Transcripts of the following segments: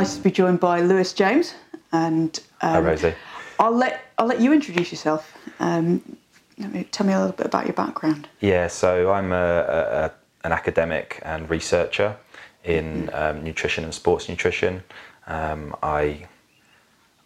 delighted to be joined by Lewis James, and um, Hi, Rosie. I'll let I'll let you introduce yourself. Um, tell me a little bit about your background. Yeah, so I'm a, a, an academic and researcher in mm-hmm. um, nutrition and sports nutrition. Um, I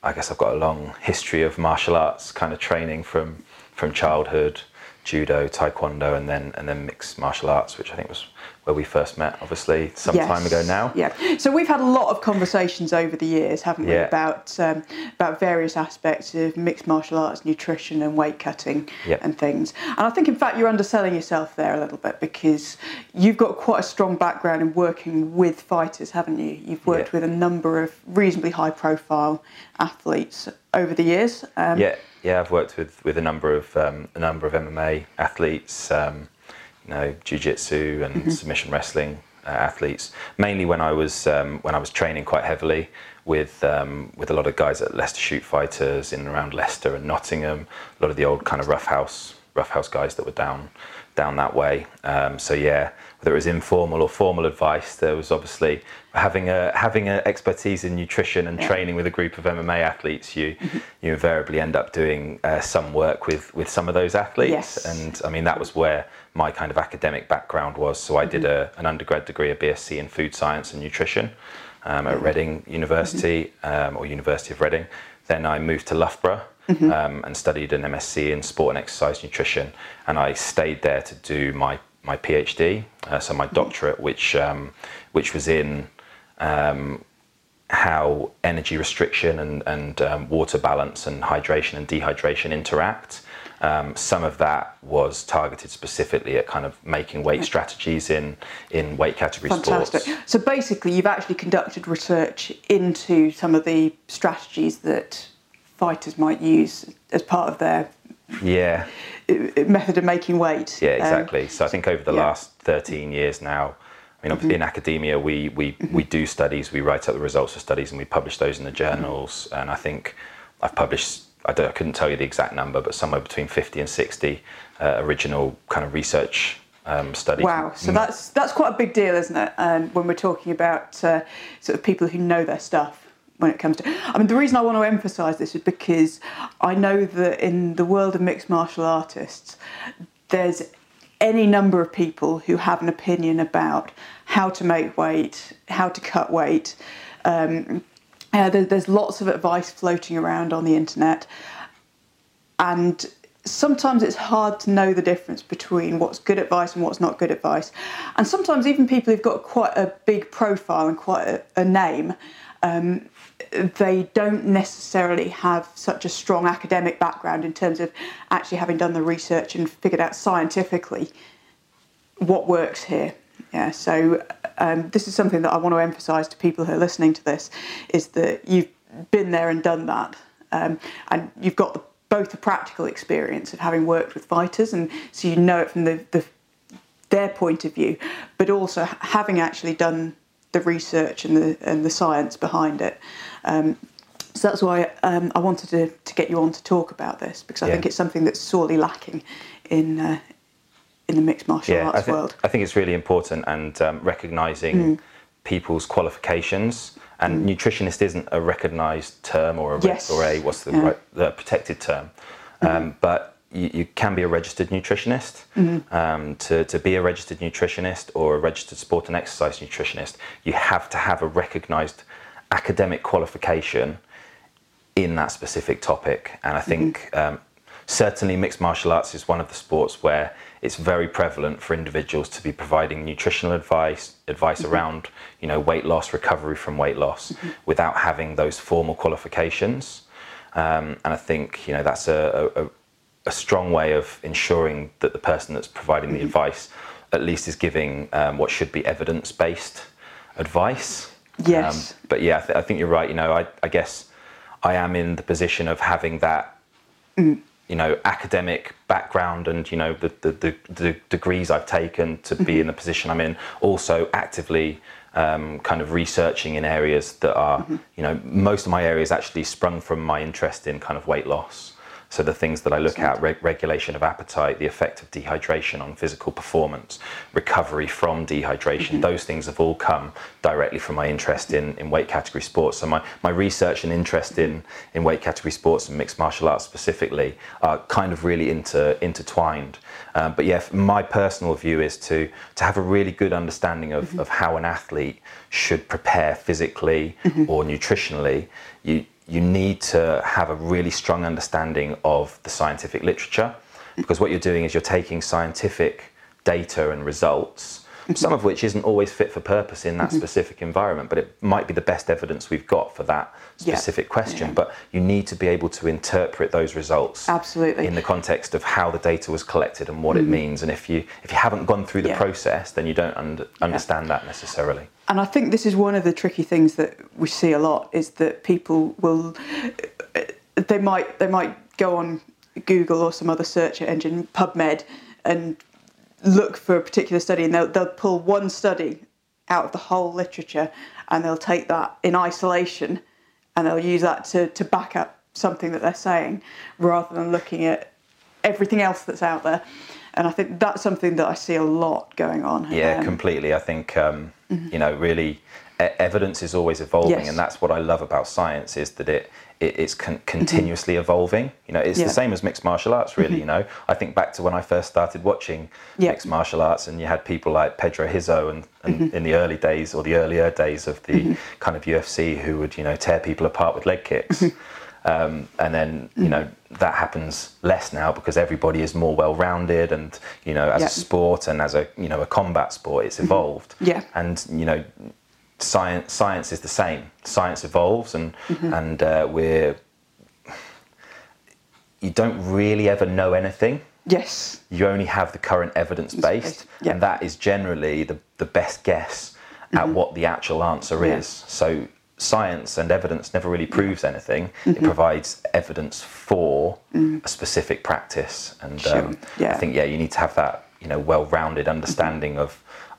I guess I've got a long history of martial arts kind of training from from childhood, judo, taekwondo, and then and then mixed martial arts, which I think was where we first met, obviously, some yes. time ago now. Yeah. So we've had a lot of conversations over the years, haven't we, yeah. about um, about various aspects of mixed martial arts, nutrition, and weight cutting yeah. and things. And I think, in fact, you're underselling yourself there a little bit because you've got quite a strong background in working with fighters, haven't you? You've worked with a number of reasonably high-profile athletes over the years. Um, yeah. Yeah, I've worked with, with a number of um, a number of MMA athletes. Um, you know, jiu-jitsu and mm-hmm. submission wrestling uh, athletes. Mainly when I was um, when I was training quite heavily with um, with a lot of guys at Leicester Shoot Fighters in and around Leicester and Nottingham. A lot of the old kind of rough house rough house guys that were down down that way. Um, so yeah, whether it was informal or formal advice, there was obviously having a having an expertise in nutrition and training with a group of MMA athletes. You mm-hmm. you invariably end up doing uh, some work with with some of those athletes, yes. and I mean that was where my kind of academic background was. So I did mm-hmm. a, an undergrad degree, a BSc in food science and nutrition um, at mm-hmm. Reading University um, or University of Reading. Then I moved to Loughborough. Mm-hmm. Um, and studied an MSc in sport and exercise nutrition, and I stayed there to do my my PhD, uh, so my doctorate, which um, which was in um, how energy restriction and, and um, water balance and hydration and dehydration interact. Um, some of that was targeted specifically at kind of making weight strategies in, in weight category Fantastic. sports. So basically, you've actually conducted research into some of the strategies that fighters might use as part of their yeah method of making weight. Yeah, exactly. Um, so I think over the yeah. last 13 years now, I mean, mm-hmm. in academia, we, we, mm-hmm. we do studies, we write up the results of studies and we publish those in the journals. And I think I've published, I, I couldn't tell you the exact number, but somewhere between 50 and 60 uh, original kind of research um, studies. Wow, so mm. that's that's quite a big deal, isn't it? Um, when we're talking about uh, sort of people who know their stuff when it comes to. I mean, the reason I want to emphasise this is because I know that in the world of mixed martial artists, there's any number of people who have an opinion about how to make weight, how to cut weight. Um, uh, there, there's lots of advice floating around on the internet, and sometimes it's hard to know the difference between what's good advice and what's not good advice. And sometimes even people who've got quite a big profile and quite a, a name um, they don't necessarily have such a strong academic background in terms of actually having done the research and figured out scientifically what works here. Yeah, so um, this is something that I want to emphasise to people who are listening to this is that you've been there and done that, um, and you've got the, both the practical experience of having worked with fighters, and so you know it from the, the their point of view, but also having actually done the research and the and the science behind it. Um, so that's why um, I wanted to, to get you on to talk about this because I yeah. think it's something that's sorely lacking in uh, in the mixed martial yeah, arts I think, world. I think it's really important and um, recognizing mm. people's qualifications. And mm. nutritionist isn't a recognised term or a yes. or a what's the yeah. right, the protected term, mm. but you, you, can be a registered nutritionist. Mm-hmm. Um, to, to be a registered nutritionist or a registered sport and exercise nutritionist, you have to have a recognised academic qualification in that specific topic. And I think mm-hmm. um, certainly mixed martial arts is one of the sports where it's very prevalent for individuals to be providing nutritional advice, advice mm-hmm. around you know weight loss, recovery from weight loss, mm-hmm. without having those formal qualifications. Um, and I think you know that's a, a, a strong way of ensuring that the person that's providing the mm-hmm. advice at least is giving um, what should be evidence based advice. Yes. Um, but yeah, I, th- I, think you're right. You know, I, I, guess I am in the position of having that, mm. You know, academic background and, you know, the, the, the, the degrees I've taken to mm-hmm. be in the position I'm in, also actively um, kind of researching in areas that are, mm-hmm. you know, most of my areas actually sprung from my interest in kind of weight loss. So the things that I look at, reg- regulation of appetite, the effect of dehydration on physical performance, recovery from dehydration, mm-hmm. those things have all come directly from my interest in, in weight category sports. So my, my research and interest in, in weight category sports and mixed martial arts specifically are kind of really inter, intertwined. Um, but yeah, my personal view is to, to have a really good understanding of, mm-hmm. of how an athlete should prepare physically mm-hmm. or nutritionally. You, you need to have a really strong understanding of the scientific literature because what you're doing is you're taking scientific data and results some of which isn't always fit for purpose in that specific environment but it might be the best evidence we've got for that Yeah. specific question Yeah. but you need to be able to interpret those results Absolutely. in the context of how the data was collected and what it means and if you if you haven't gone through the Mm-hmm. Yeah. process then you don't under, understand that necessarily And I think this is one of the tricky things that we see a lot is that people will they might they might go on Google or some other search engine PubMed and look for a particular study and they'll they'll pull one study out of the whole literature and they'll take that in isolation and they'll use that to, to back up something that they're saying rather than looking at everything else that's out there. And I think that's something that I see a lot going on. Yeah, Um, completely. I think um, mm-hmm. you know, really, e- evidence is always evolving, Yes. and that's what I love about science is that it, it it's con- mm-hmm. continuously evolving. You know, it's Yeah. the same as mixed martial arts, really. Mm-hmm. You know, I think back to when I first started watching Yeah. mixed martial arts, and you had people like Pedro Rizzo, and, and in the early days or the earlier days of the kind of UFC, who would you know tear people apart with leg kicks. Um, and then you know that happens less now because everybody is more well-rounded and you know as Yeah. a sport and as a you know a combat sport it's evolved Yeah. and you know science science is the same science evolves and Mm-hmm. and uh, we're you don't really ever know anything Yes. you only have the current evidence based yeah. and that is generally the, the best guess at what the actual answer Mm-hmm. Yeah. is so science and evidence never really proves anything it Mm-hmm. provides evidence for a specific practice and Mm. Sure, um, yeah. i think yeah you need to have that you know well-rounded understanding of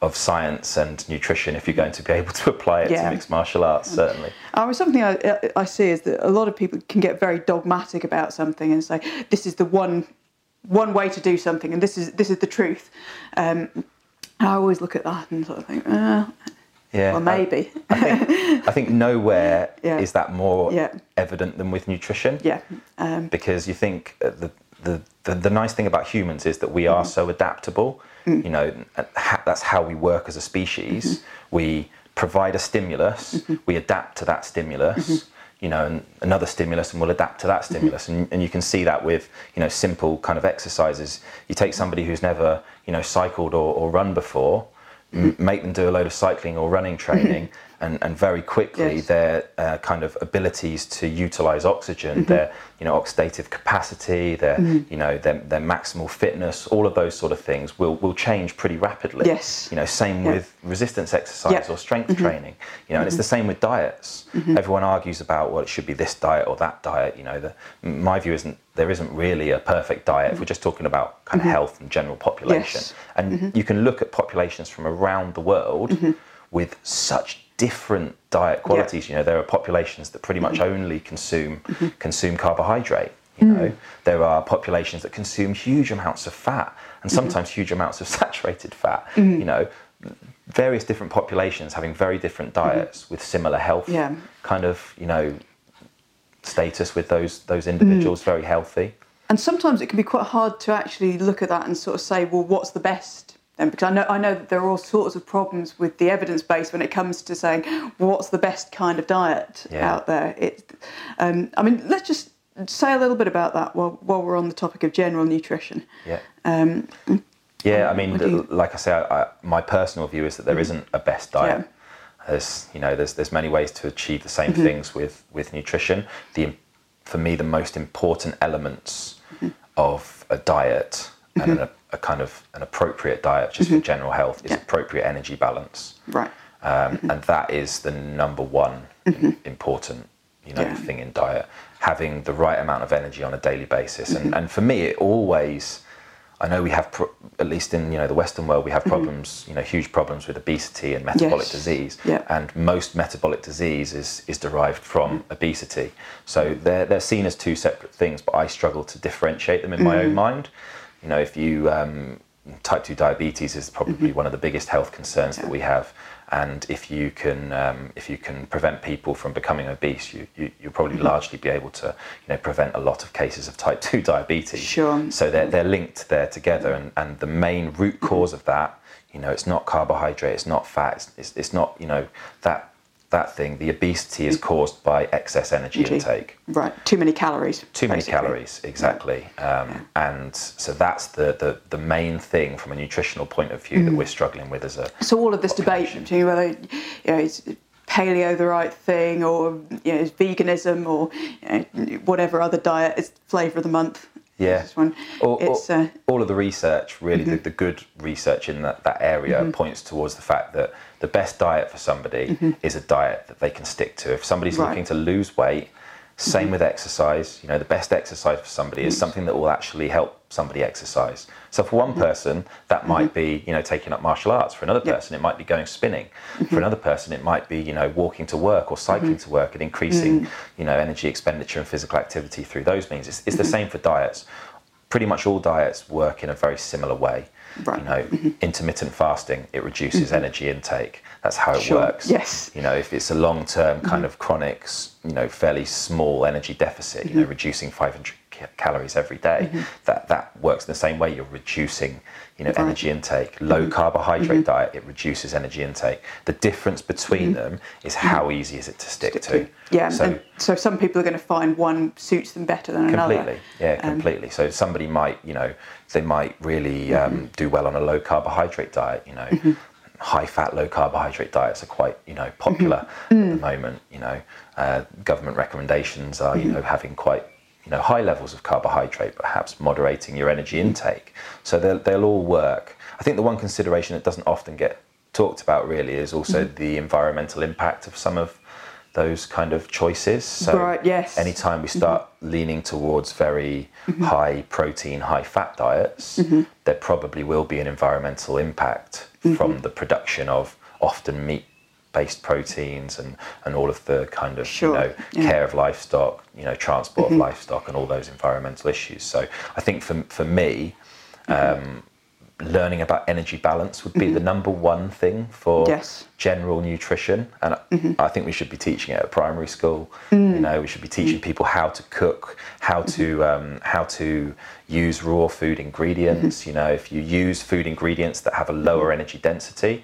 of science and nutrition if you're going to be able to apply it Yeah. to mixed martial arts certainly I mean, something I, I see is that a lot of people can get very dogmatic about something and say this is the one one way to do something and this is this is the truth. Um, and I always look at that and sort of think, uh, yeah well, maybe. I think, I think nowhere Yeah. is that more Yeah. evident than with nutrition. yeah, um, Because you think uh, the, the, the, the nice thing about humans is that we are mm-hmm. so adaptable. Mm. You know, that's how we work as a species. Mm-hmm. We provide a stimulus, mm-hmm. we adapt to that stimulus. You know, and another stimulus, and we'll adapt to that stimulus, and, and you can see that with you know simple kind of exercises. You take somebody who's never you know cycled or, or run before, make them do a load of cycling or running training, and, and very quickly Yes. their uh, kind of abilities to utilize oxygen, Mm-hmm. their you know oxidative capacity, their you know their, their maximal fitness, all of those sort of things will will change pretty rapidly. Yes. You know, same Yeah. with resistance exercise Yeah. Mm-hmm. or strength training. You know, and it's the same with diets. Everyone argues about well, it should be this diet or that diet. You know, the, my view isn't there isn't really a perfect diet if we're just talking about kind of health and general population. Mm-hmm. Yes. And you can look at populations from around the world Mm-hmm. with such different diet qualities. You know, there are populations that pretty much mm-hmm. only consume mm-hmm. consume carbohydrate. You mm. know, there are populations that consume huge amounts of fat and mm-hmm. sometimes huge amounts of saturated fat. You know, various different populations having very different diets with similar health Yeah. kind of you know status with those those individuals mm. very healthy. and sometimes it can be quite hard to actually look at that and sort of say, well, what's the best? Then, because I know I know that there are all sorts of problems with the evidence base when it comes to saying what's the best kind of diet Yeah. out there. It, um, I mean, let's just say a little bit about that while while we're on the topic of general nutrition. Yeah. Um, Yeah, I mean, you- like I say, I, I, my personal view is that there isn't a best diet. Yeah. There's, you know, there's there's many ways to achieve the Mm-hmm. same things with with nutrition. The, for me, the most important elements Mm-hmm. of a diet and a, a kind of an appropriate diet, just for mm-hmm. general health, is Mm-hmm. Yeah. appropriate energy balance, right. um, mm-hmm. and that is the number one mm-hmm. important, you know, Yeah. thing in diet. Having the right amount of energy on a daily basis, and and for me, it always I know we have, pro- at least in you know the Western world, we have problems, you know, huge problems with obesity and metabolic Yes. disease. Yeah. And most metabolic disease is is derived from obesity. So they're they're seen as two separate things, but I struggle to differentiate them in my own mind. You know, if you um, type two diabetes is probably mm-hmm. one of the biggest health concerns that we have. And if you can, um, if you can prevent people from becoming obese, you, you you'll probably mm-hmm. largely be able to, you know, prevent a lot of cases of type two diabetes. Sure. So they're, mm. they're linked there together, mm. and, and the main root mm-hmm. cause of that, you know, it's not carbohydrate, it's not fat, it's, it's, it's not, you know, that that thing. The obesity is caused by excess energy Energy. intake. Right. Too many calories. Too many calories, exactly. Um, And so that's the, the, the main thing from a nutritional point of view that we're struggling with as a. So all of this debate population. between whether you know is paleo the right thing or you know is veganism or you know, whatever other diet is flavour of the month. Yeah. This one. All, it's all, uh, Mm-hmm. all of the research, really, the, the good research in that, that area points towards the fact that the best diet for somebody is a diet that they can stick to. If somebody's Mm-hmm. Right. Mm-hmm. looking to lose weight, same with exercise. You know, the best exercise for somebody is something that will actually help somebody exercise. So for Mm-hmm. one person, that might be, you know, taking up martial arts. For another person, it might be going spinning. Mm-hmm. For another person, it might be, you know, walking to work or cycling to work and increasing, Mm. you know, energy expenditure and physical activity through those means. It's, it's the Mm-hmm. same for diets pretty much all diets work in a very similar way. Right. You know, mm-hmm. intermittent fasting, it reduces mm-hmm. energy intake. That's how it Sure. works. Yes. You know, if it's a long term kind mm-hmm. of chronic, you know, fairly small energy deficit, you know, reducing 500 ca- calories every day, that, that works in the same way. You're reducing, you know, Right. energy intake. Low carbohydrate diet, it reduces energy intake. The difference between them is how easy is it to stick, to. yeah. So, and so some people are going to find one suits them better than another. completely yeah Um, completely so somebody might you know they might really Mm-hmm. um, do well on a low carbohydrate diet you know high fat low carbohydrate diets are quite you know popular Mm. at the moment you know uh, government recommendations are Mm-hmm. you know having quite you know high levels of carbohydrate perhaps moderating your energy Mm-hmm. intake so they'll, they'll all work i think the one consideration that doesn't often get talked about really is also Mm-hmm. the environmental impact of some of those kind of choices so Right, yes. anytime we start leaning towards very Mm-hmm. high protein, high fat diets, there probably will be an environmental impact Mm-hmm. from the production of often meat based proteins and, and all of the kind of Sure, you know yeah. Mm-hmm. care of livestock, you know, transport of livestock and all those environmental issues. So I think for for me, Mm-hmm. um, learning about energy balance would be the number one thing for Yes. general nutrition and Mm-hmm. I- think we should be teaching it at primary school Mm. you know we should be teaching people how to cook how to Mm-hmm. um, how to use raw food ingredients Mm-hmm. you know if you use food ingredients that have a lower energy density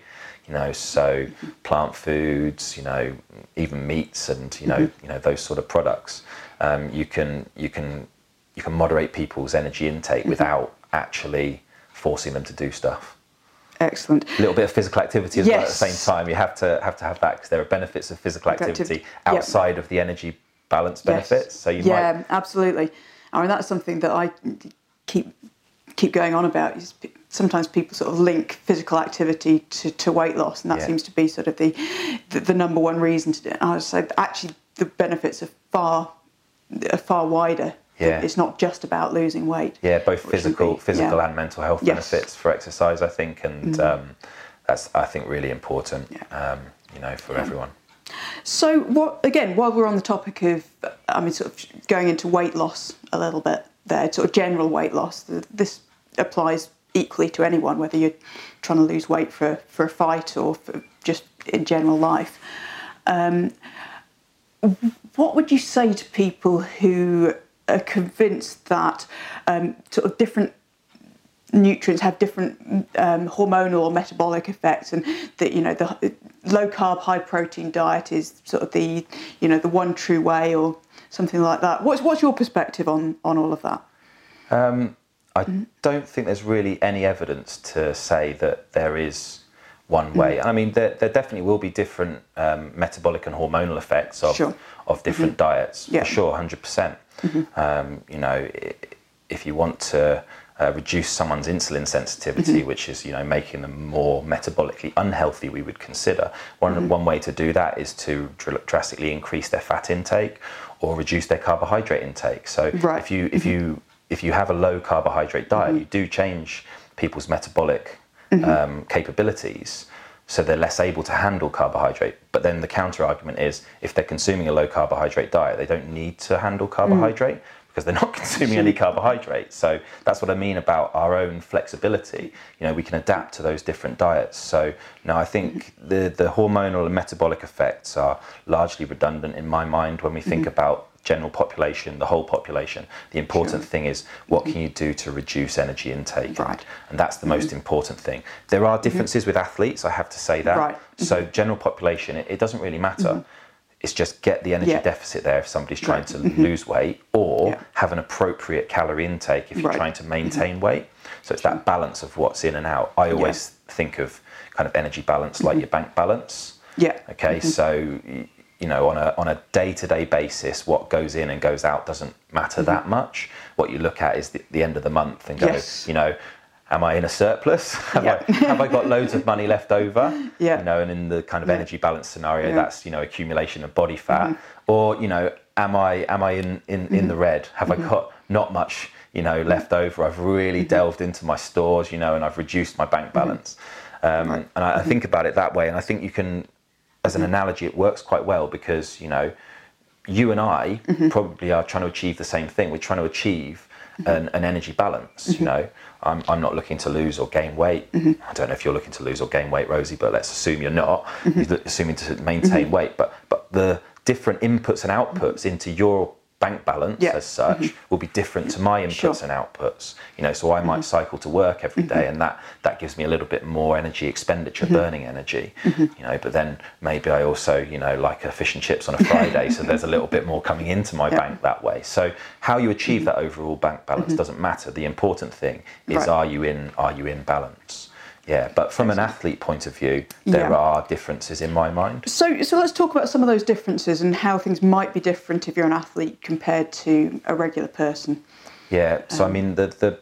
you know so plant foods you know even meats and you know Mm-hmm. you know those sort of products um, you can you can you can moderate people's energy intake Mm-hmm. without actually forcing them to do stuff Excellent. a little bit of physical activity as well at the same time. You have to have to have that because there are benefits of physical Activity, outside of the energy balance Yes. benefits. So you yeah, might absolutely. I mean, that's something that I keep keep going on about. Is sometimes people sort of link physical activity to, to weight loss, and that Yeah. seems to be sort of the, the the number one reason to do it. And I would say actually the benefits are far are far wider. Yeah. It's not just about losing weight. yeah both physical be- physical yeah. and mental health Yes. Benefits for exercise. I think and um, that's I think really important. Um, you know for everyone. So, what again? While we're on the topic of, I mean, sort of going into weight loss a little bit there, sort of general weight loss. This applies equally to anyone, whether you're trying to lose weight for for a fight or for just in general life. Um, what would you say to people who are convinced that um, sort of different nutrients have different um, hormonal or metabolic effects, and that you know the low carb, high protein diet is sort of the you know the one true way, or something like that. What's what's your perspective on on all of that? I don't think there's really any evidence to say that there is one way. Mm. And I mean, there, there definitely will be different um, metabolic and hormonal effects of, Sure. of different diets, Yeah. for sure, 100%. percent Um, you know, if you want to uh, reduce someone's insulin sensitivity, which is, you know, making them more metabolically unhealthy, we would consider. One, one way to do that is to dr- drastically increase their fat intake or reduce their carbohydrate intake. So Right. if you if you if you have a low carbohydrate diet, Mm-hmm. you do change people's metabolic um, capabilities. So they're less able to handle carbohydrate. But then the counter argument is if they're consuming a low carbohydrate diet, they don't need to handle carbohydrate because they're not consuming any carbohydrates. So that's what I mean about our own flexibility. You know, we can adapt to those different diets. So now I think mm-hmm. the, the hormonal and metabolic effects are largely redundant in my mind when we think mm-hmm. about general population, the whole population. The important thing is what mm-hmm. can you do to reduce energy intake? Right. And, and that's the most important thing. There are differences with athletes, I have to say that. Right. So general population, it, it doesn't really matter. It's just get the energy Yeah. deficit there if somebody's trying Right. to lose weight or Yeah. have an appropriate calorie intake if you're Right. trying to mm-hmm. maintain weight. So it's that balance of what's in and out. I always think of kind of energy balance like mm-hmm. your bank balance. Yeah. Okay, mm-hmm. so you know, on a on a day to day basis, what goes in and goes out doesn't matter that much. What you look at is the, the end of the month and go, Yes. you know, am I in a surplus? have Yeah. I have I got loads of money left over? Yeah. You know, and in the kind of Yeah. energy balance scenario, Yeah. Mm-hmm. that's you know accumulation of body fat, mm-hmm. or you know, am I am I in in, in the mm-hmm. red? Have I mm-hmm. got not much? You know, left over. I've really delved into my stores, you know, and I've reduced my bank balance. Um, And I, I think about it that way, and I think you can as an analogy, it works quite well because you know, you and I probably are trying to achieve the same thing. We're trying to achieve an, an energy balance. You know, I'm, I'm not looking to lose or gain weight. Mm-hmm. I don't know if you're looking to lose or gain weight, Rosie, but let's assume you're not. Mm-hmm. You're assuming to maintain mm-hmm. weight, but but the different inputs and outputs into your bank balance Yeah. as such mm-hmm. will be different to my inputs Sure. and outputs. You know so i might mm-hmm. cycle to work every day mm-hmm. and that that gives me a little bit more energy expenditure burning energy you know but then maybe i also you know like a fish and chips on a friday so there's a little bit more coming into my Yeah. bank that way. So how you achieve that overall bank balance doesn't matter. The important thing is Right. are you in are you in balance yeah but from an athlete point of view there Yeah. are differences in my mind So, so let's talk about some of those differences and how things might be different if you're an athlete compared to a regular person. Yeah, so I Um, mean the the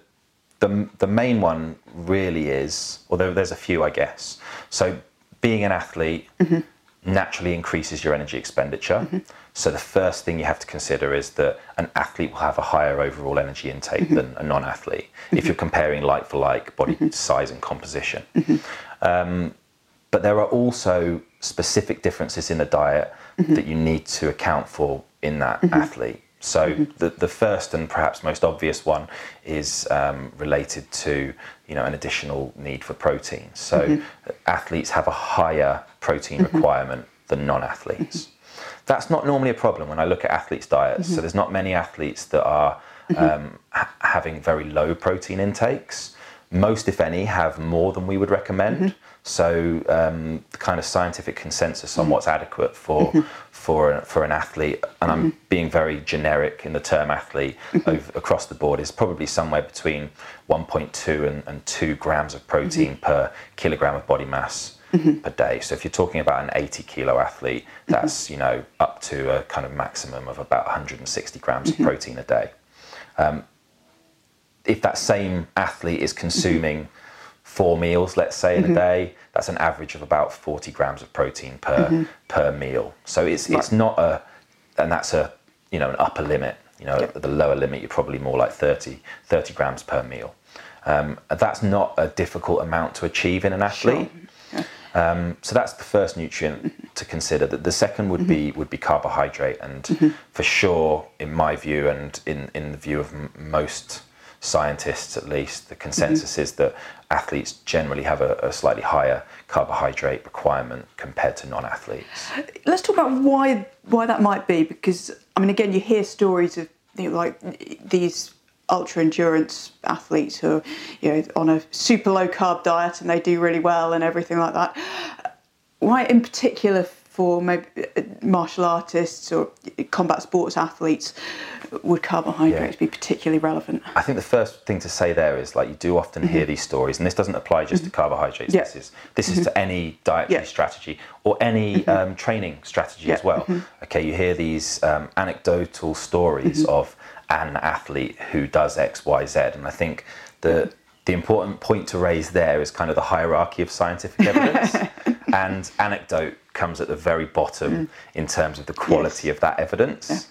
the the main one really is, although there's a few, I guess. So being an athlete Mm-hmm. naturally increases your energy expenditure. So the first thing you have to consider is that an athlete will have a higher overall energy intake Mm-hmm. than a non-athlete if you're comparing like for like body size and composition. Mm-hmm. Um, but there are also specific differences in the diet Mm-hmm. that you need to account for in that athlete. So Mm-hmm. the, the first and perhaps most obvious one is um, related to you know an additional need for protein. So Mm-hmm. athletes have a higher protein requirement than non-athletes. That's not normally a problem when I look at athletes' diets. Mm-hmm. So there's not many athletes that are um, ha- having very low protein intakes. Most, if any, have more than we would recommend. Mm-hmm. So um, the kind of scientific consensus on what's adequate for Mm-hmm. for for an athlete, and I'm being very generic in the term athlete Mm-hmm. over, across the board, is probably somewhere between 1.2 and, and 2 grams of protein Mm-hmm. per kilogram of body mass per day. So if you're talking about an 80 kilo athlete, Mm-hmm. that's you know up to a kind of maximum of about 160 grams Mm-hmm. of protein a day. Um, if that same athlete is consuming four meals, let's say in a day, that's an average of about 40 grams of protein per per meal. So it's it's not a, and that's a you know an upper limit. You know, at the lower limit, you're probably more like 30, 30 grams per meal. Um, that's not a difficult amount to achieve in an athlete. Um, so that's the first nutrient to consider. That the second would be mm-hmm. would be carbohydrate, and mm-hmm. for sure, in my view, and in in the view of m- most scientists, at least, the mm-hmm. consensus is that athletes generally have a, a slightly higher carbohydrate requirement compared to non-athletes. Let's talk about why why that might be because I mean again you hear stories of you know, like these ultra endurance athletes who are you know on a super low carb diet and they do really well and everything like that. Why in particular for maybe uh, martial artists or combat sports athletes would carbohydrates Yeah. be particularly relevant? I think the first thing to say there is like you do often hear these stories, and this doesn't apply just to carbohydrates. Mm-hmm. Yeah. This is this is to any dietary Yeah. strategy or any um, training strategy as Yeah. Mm-hmm. well. Okay, you hear these um, anecdotal stories of an athlete who does X, Y, Z, and I think the the important point to raise there is kind of the hierarchy of scientific evidence, and anecdote comes at the very bottom mm. in terms of the quality of that evidence.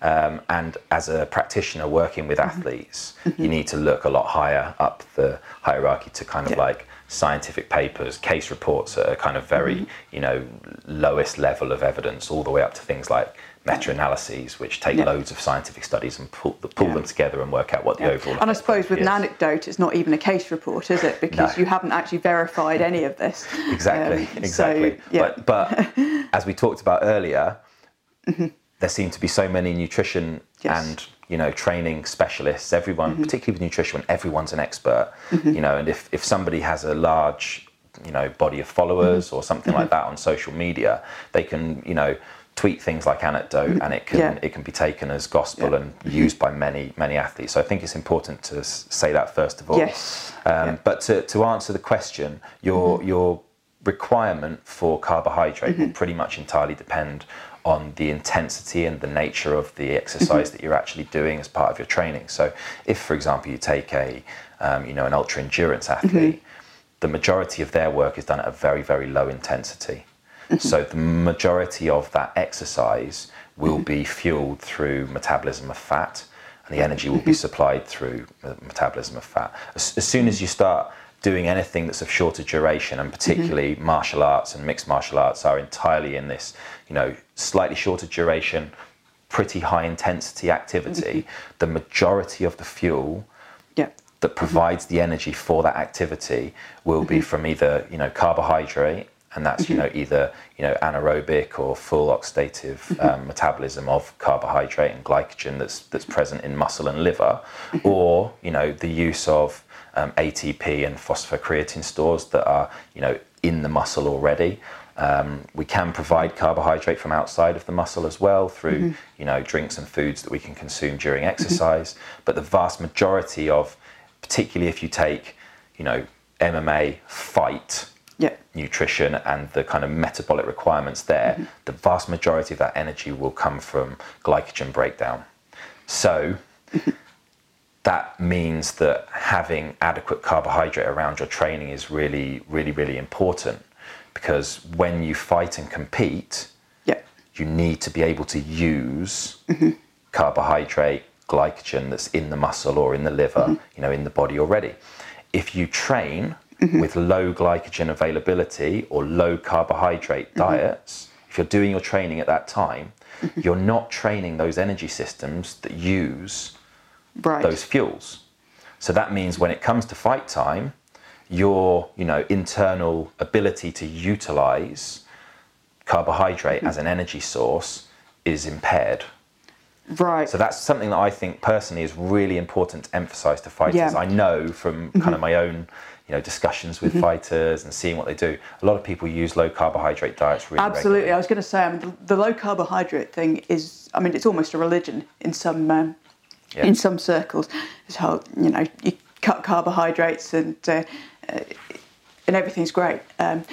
Um, and as a practitioner working with mm-hmm. athletes, mm-hmm. you need to look a lot higher up the hierarchy to kind of Yeah. like scientific papers, case reports at a kind of very, mm-hmm. you know, lowest level of evidence, all the way up to things like meta-analyses, which take Yeah. loads of scientific studies and pull, pull Yeah. them together and work out what the Yeah. overall. And I suppose with is. an anecdote, it's not even a case report, is it? Because No. you haven't actually verified any of this. Exactly, Um, exactly. So, yeah. But but as we talked about earlier, Mm-hmm. there seem to be so many nutrition Yes. and you know training specialists. Everyone, Mm-hmm. particularly with nutrition, everyone's an expert. You know, and if if somebody has a large you know body of followers Mm-hmm. or something like that on social media, they can you know tweet things like anecdote and it can Mm-hmm. Yeah. it can be taken as gospel Yeah. Mm-hmm. and used by many many athletes. So I think it's important to say that first of all. Yes. Um, Yeah. Mm-hmm. But to, to answer the question, your your requirement for carbohydrate Mm-hmm. will pretty much entirely depend on the intensity and the nature of the Mm-hmm. exercise that you're actually doing as part of your training. So, if, for example, you take a um, you know an ultra endurance athlete, Mm-hmm. the majority of their work is done at a very very low intensity. Mm-hmm. So the majority of that exercise will Mm-hmm. be fueled through metabolism of fat, and the energy will be Mm-hmm. supplied through metabolism of fat. As, as soon as you start doing anything that's of shorter duration, and particularly martial arts and mixed martial arts are entirely in this, you know, slightly shorter duration, pretty high intensity activity, the majority of the fuel Yeah. that provides the energy for that activity will be from either you know carbohydrate and that's you know either you know anaerobic or full oxidative um, metabolism of carbohydrate and glycogen that's that's present in muscle and liver or you know the use of um, ATP and phosphocreatine stores that are you know in the muscle already. Um, we can provide carbohydrate from outside of the muscle as well through you know drinks and foods that we can consume during exercise. But the vast majority of particularly if you take, you know, MMA fight Yeah. nutrition and the kind of metabolic requirements there, mm-hmm. the vast majority of that energy will come from glycogen breakdown. So mm-hmm. that means that having adequate carbohydrate around your training is really, really, really important because when you fight and compete, Yeah. you need to be able to use mm-hmm. carbohydrate, glycogen that's in the muscle or in the liver, you know, in the body already. If you train Mm-hmm. with low glycogen availability or low carbohydrate mm-hmm. diets, if you're doing your training at that time, mm-hmm. you're not training those energy systems that use Right. those fuels. So that means when it comes to fight time, your you know internal ability to utilize carbohydrate as an energy source is impaired. Right. So that's something that I think personally is really important to emphasize to fighters. Yeah. Mm-hmm. I know from kind of my own you know discussions with fighters and seeing what they do. A lot of people use low carbohydrate diets really Absolutely. regularly. I was going to say, I mean, the, the low carbohydrate thing is, I mean, it's almost a religion in some um, Yeah. in some circles. This whole, you know, you cut carbohydrates and uh, uh, and everything's great. Um,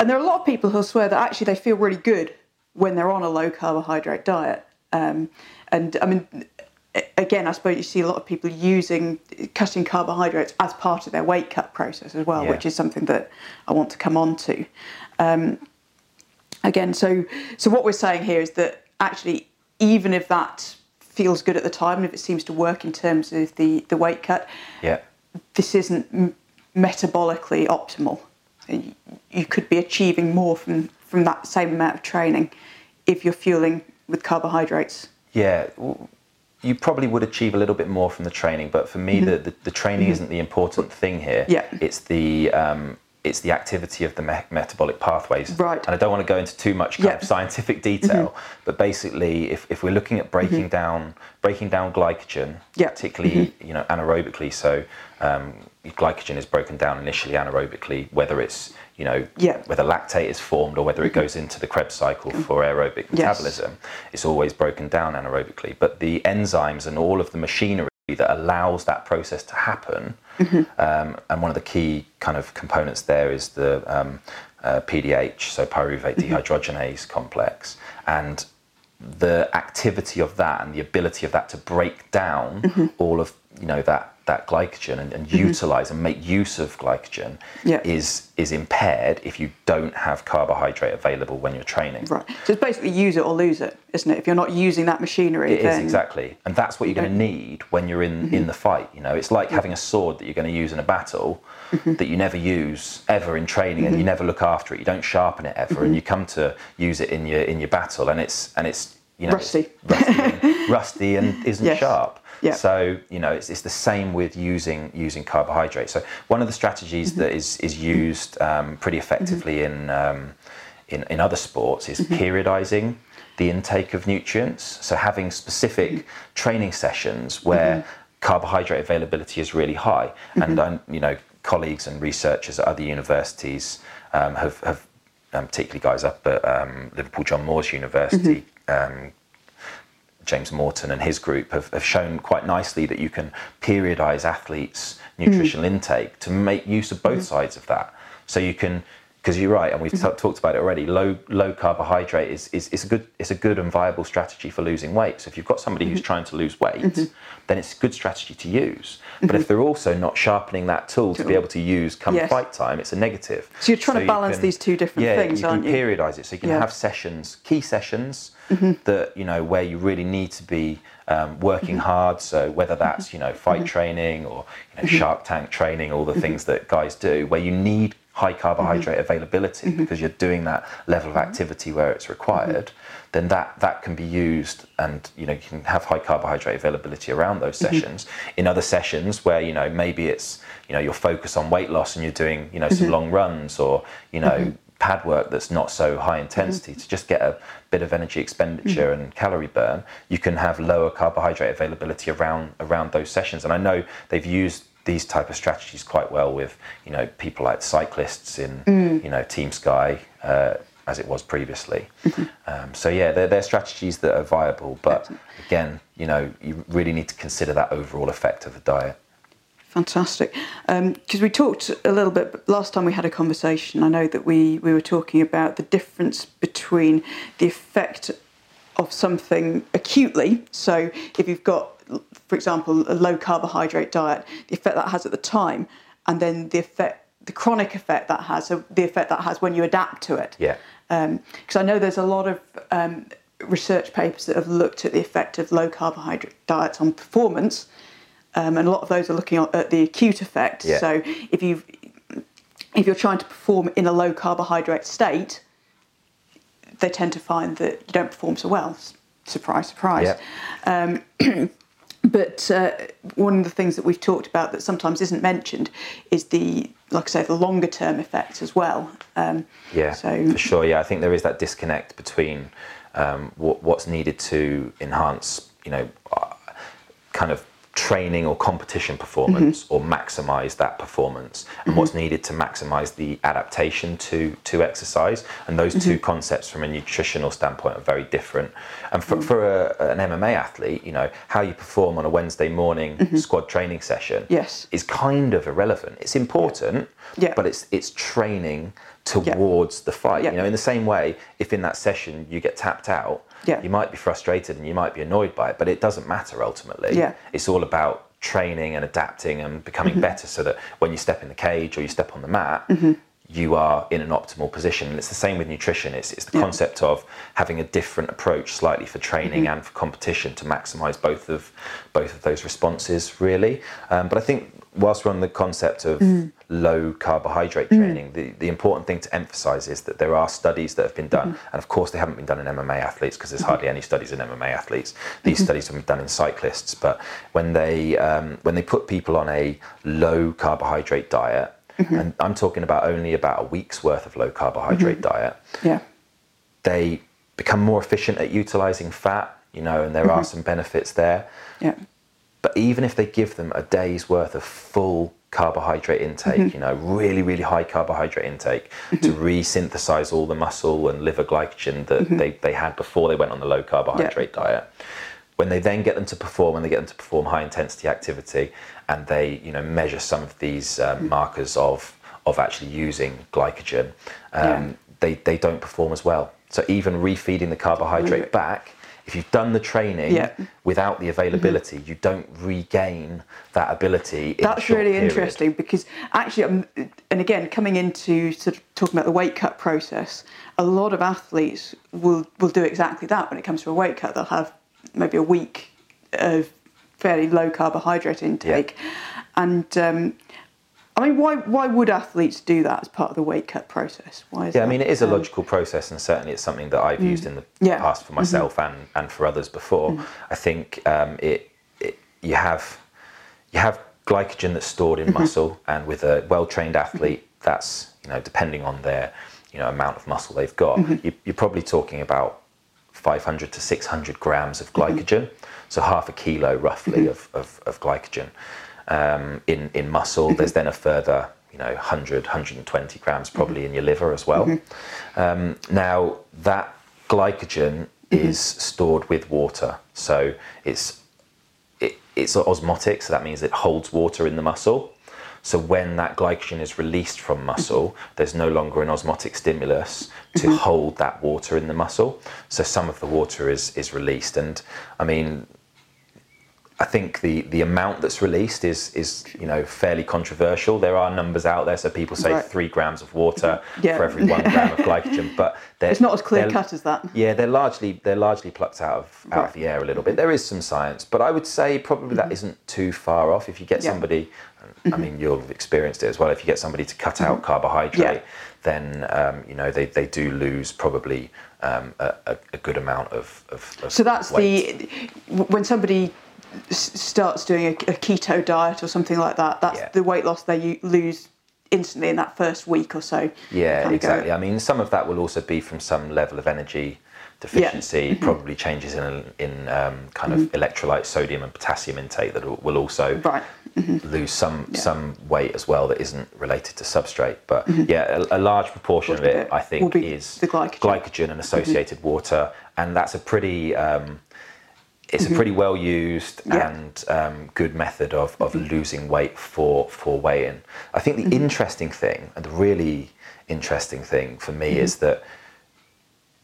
and there are a lot of people who swear that actually they feel really good when they're on a low carbohydrate diet. Um, and I mean, again, I suppose you see a lot of people using cutting carbohydrates as part of their weight cut process as well, Yeah. which is something that I want to come on to. Um, again, so so what we're saying here is that actually, even if that feels good at the time and if it seems to work in terms of the the weight cut, Yeah. this isn't m- metabolically optimal. You- You could be achieving more from from that same amount of training if you're fueling with carbohydrates. Yeah, w- you probably would achieve a little bit more from the training, but for me, the, the, the training isn't the important thing here. Mm-hmm. Yeah. it's the um, it's the activity of the me- metabolic pathways. Right. And I don't want to go into too much kind Yeah. Mm-hmm. of scientific detail, but basically, if, if we're looking at breaking down breaking down glycogen, Yeah. particularly you know anaerobically, so um, glycogen is broken down initially anaerobically, whether it's you know Yeah. Mm-hmm. whether lactate is formed or whether it goes into the Krebs cycle for aerobic metabolism it's always broken down anaerobically. But the enzymes and all of the machinery that allows that process to happen, um, and one of the key kind of components there is the um, uh, PDH, so pyruvate dehydrogenase complex, and the activity of that and the ability of that to break down all of you know that that glycogen and, and mm-hmm. utilize and make use of glycogen Yeah. is is impaired if you don't have carbohydrate available when you're training. Right. So it's basically use it or lose it, isn't it? If you're not using that machinery, It is then exactly, and that's what you're going to need when you're in, mm-hmm. in the fight. You know, it's like having a sword that you're going to use in a battle mm-hmm. that you never use ever in training, and you never look after it. You don't sharpen it ever, and you come to use it in your in your battle, and it's and it's you know Rusty. rusty, and, rusty, and isn't Yes. sharp. Yeah. So you know, it's, it's the same with using using carbohydrates. So one of the strategies that is is used um, pretty effectively in, um, in in other sports is periodizing the intake of nutrients. So having specific training sessions where carbohydrate availability is really high, and um, you know, colleagues and researchers at other universities um, have have um, particularly guys up at um, Liverpool John Moores University. Um, James Morton and his group have, have shown quite nicely that you can periodize athletes' nutritional mm. intake to make use of both mm. sides of that. So you can, because you're right, and we've mm-hmm. t- talked about it already. Low low carbohydrate is, is, is a good is a good and viable strategy for losing weight. So if you've got somebody who's mm-hmm. trying to lose weight, mm-hmm. Then it's a good strategy to use. But if mm-hmm. they're also not sharpening that tool to be able to use come Yes. fight time, it's a negative. So you're trying to you balance these two different yeah, things, you aren't can you? periodize it so you can Yeah. have sessions, key sessions mm-hmm. that you know where you really need to be um, working mm-hmm. hard. So whether that's you know fight training or you know, Shark Tank training, all the things that guys do, where you need high carbohydrate availability because you're doing that level of activity where it's required, then that that can be used, and you know you can have high carbohydrate availability around those mm-hmm. sessions. In other sessions where you know maybe it's you know you're focused on weight loss and you're doing you know some mm-hmm. long runs or you know mm-hmm. pad work that's not so high intensity to just get a bit of energy expenditure and calorie burn, you can have lower carbohydrate availability around around those sessions. And I know they've used these type of strategies quite well with you know people like cyclists in mm. you know Team Sky. Uh, as it was previously, um, so yeah, they're, they're strategies that are viable. But again, you know, you really need to consider that overall effect of the diet. Fantastic. Because we talked a little bit last time we had a conversation. I know that we, we were talking about the difference between the effect of something acutely. So if you've got, for example, a low carbohydrate diet, the effect that has at the time, and then the effect, the chronic effect that has, so the effect that has when you adapt to it. Yeah. Because I know there's a lot of um, research papers that have looked at the effect of low carbohydrate diets on performance, um, and a lot of those are looking at at the acute effect. Yeah. So if you if you're trying to perform in a low carbohydrate state, they tend to find that you don't perform so well. Surprise, surprise. Yeah. But uh, one of the things that we've talked about that sometimes isn't mentioned is the, like I say, the longer term effects as well. Um, Yeah, So for sure. Yeah, I think there is that disconnect between um, what, what's needed to enhance, you know, uh, kind of training or competition performance mm-hmm. or maximize that performance and what's mm-hmm. needed to maximize the adaptation to to exercise. And those two mm-hmm. concepts from a nutritional standpoint are very different. And for, for a, an mma athlete you know how you perform on a wednesday morning squad training session Yes. is kind of irrelevant. It's important Yeah. but it's it's training towards the fight. Yeah. You know, in the same way, if in that session you get tapped out, Yeah. you might be frustrated and you might be annoyed by it, but it doesn't matter ultimately. Yeah. It's all about training and adapting and becoming mm-hmm. better so that when you step in the cage or you step on the mat, mm-hmm. you are in an optimal position. And it's the same with nutrition. It's, it's the Yeah. concept of having a different approach slightly for training mm-hmm. and for competition to maximize both of both of those responses really. Um, but I think whilst we're on the concept of mm. low carbohydrate mm. training, the, the important thing to emphasize is that there are studies that have been done. Mm. And of course, they haven't been done in MMA athletes because there's mm-hmm. hardly any studies in MMA athletes. Mm-hmm. These studies have been done in cyclists. But when they, um, when they put people on a low carbohydrate diet, mm-hmm. and I'm talking about only about a week's worth of low carbohydrate diet, yeah, they become more efficient at utilizing fat, you know, and there are some benefits there. yeah, But even if they give them a day's worth of full carbohydrate intake, you know, really, really high carbohydrate intake to re-synthesize all the muscle and liver glycogen that they, they had before they went on the low carbohydrate diet. When they then get them to perform, when they get them to perform high intensity activity, and they, you know, measure some of these um, markers of of actually using glycogen, um, Yeah. they they don't perform as well. So even refeeding the carbohydrate back if you've done the training Yeah. without the availability, you don't regain that ability. That's really period. interesting because actually, um, and again, coming into sort of talking about the weight cut process, a lot of athletes will will do exactly that when it comes to a weight cut. They'll have maybe a week of fairly low carbohydrate intake, and um, I mean, why why would athletes do that as part of the weight cut process? Why is Yeah, I mean, it is a Um, logical process, and certainly it's something that I've mm. used in the Yeah. past for mm-hmm. myself and, and for others before. Mm. I think um, it, it you have you have glycogen that's stored in mm-hmm. muscle, and with a well-trained mm-hmm. athlete, that's you know depending on their you know amount of muscle they've got, you, you're probably talking about 500 to 600 grams of glycogen, so half a kilo roughly of, of, of glycogen um, in, in muscle. Mm-hmm. There's then a further, you know, 100, 120 grams probably mm-hmm. in your liver as well. Mm-hmm. Um, now, that glycogen is stored with water, so it's it, it's osmotic, so that means it holds water in the muscle. So when that glycogen is released from muscle, there's no longer an osmotic stimulus to hold that water in the muscle. So some of the water is is released, and I mean, I think the the amount that's released is is you know fairly controversial. There are numbers out there, so people say Right. three grams of water Yeah. for every one gram of glycogen, but It's not as clear cut as that. yeah, they're largely they're largely plucked out of out of the air a little bit. There is some science, but I would say probably that isn't too far off. If you get Mm-hmm. Yeah. Mm-hmm. somebody, I mean, you'll have experienced it as well. If you get somebody to cut out carbohydrate, Yeah. then um, you know they, they do lose probably um, a, a, good amount of. of, of So that's weight. the when somebody starts doing a, a keto diet or something like that. That's Yeah. the weight loss they lose instantly in that first week or so. Yeah, Kinda go- exactly. I mean, some of that will also be from some level of energy deficiency, Mm-hmm. probably changes in in um, kind of electrolyte, sodium, and potassium intake that will- also Right. lose some Yeah. some weight as well that isn't related to substrate. But yeah, a, a large proportion of it, I think, is the glycogen. and associated water, and that's a pretty. Um, it's a mm-hmm. pretty well used Yeah. and um, good method of, of mm-hmm. losing weight for for weigh-in. I think the mm-hmm. interesting thing, and the really interesting thing for me, is that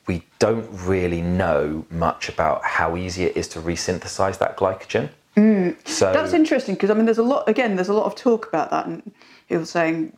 we don't really know much about how easy it is to resynthesize that glycogen. Mm. So That's interesting because I mean, there's a lot. Again, there's a lot of talk about that, and people saying,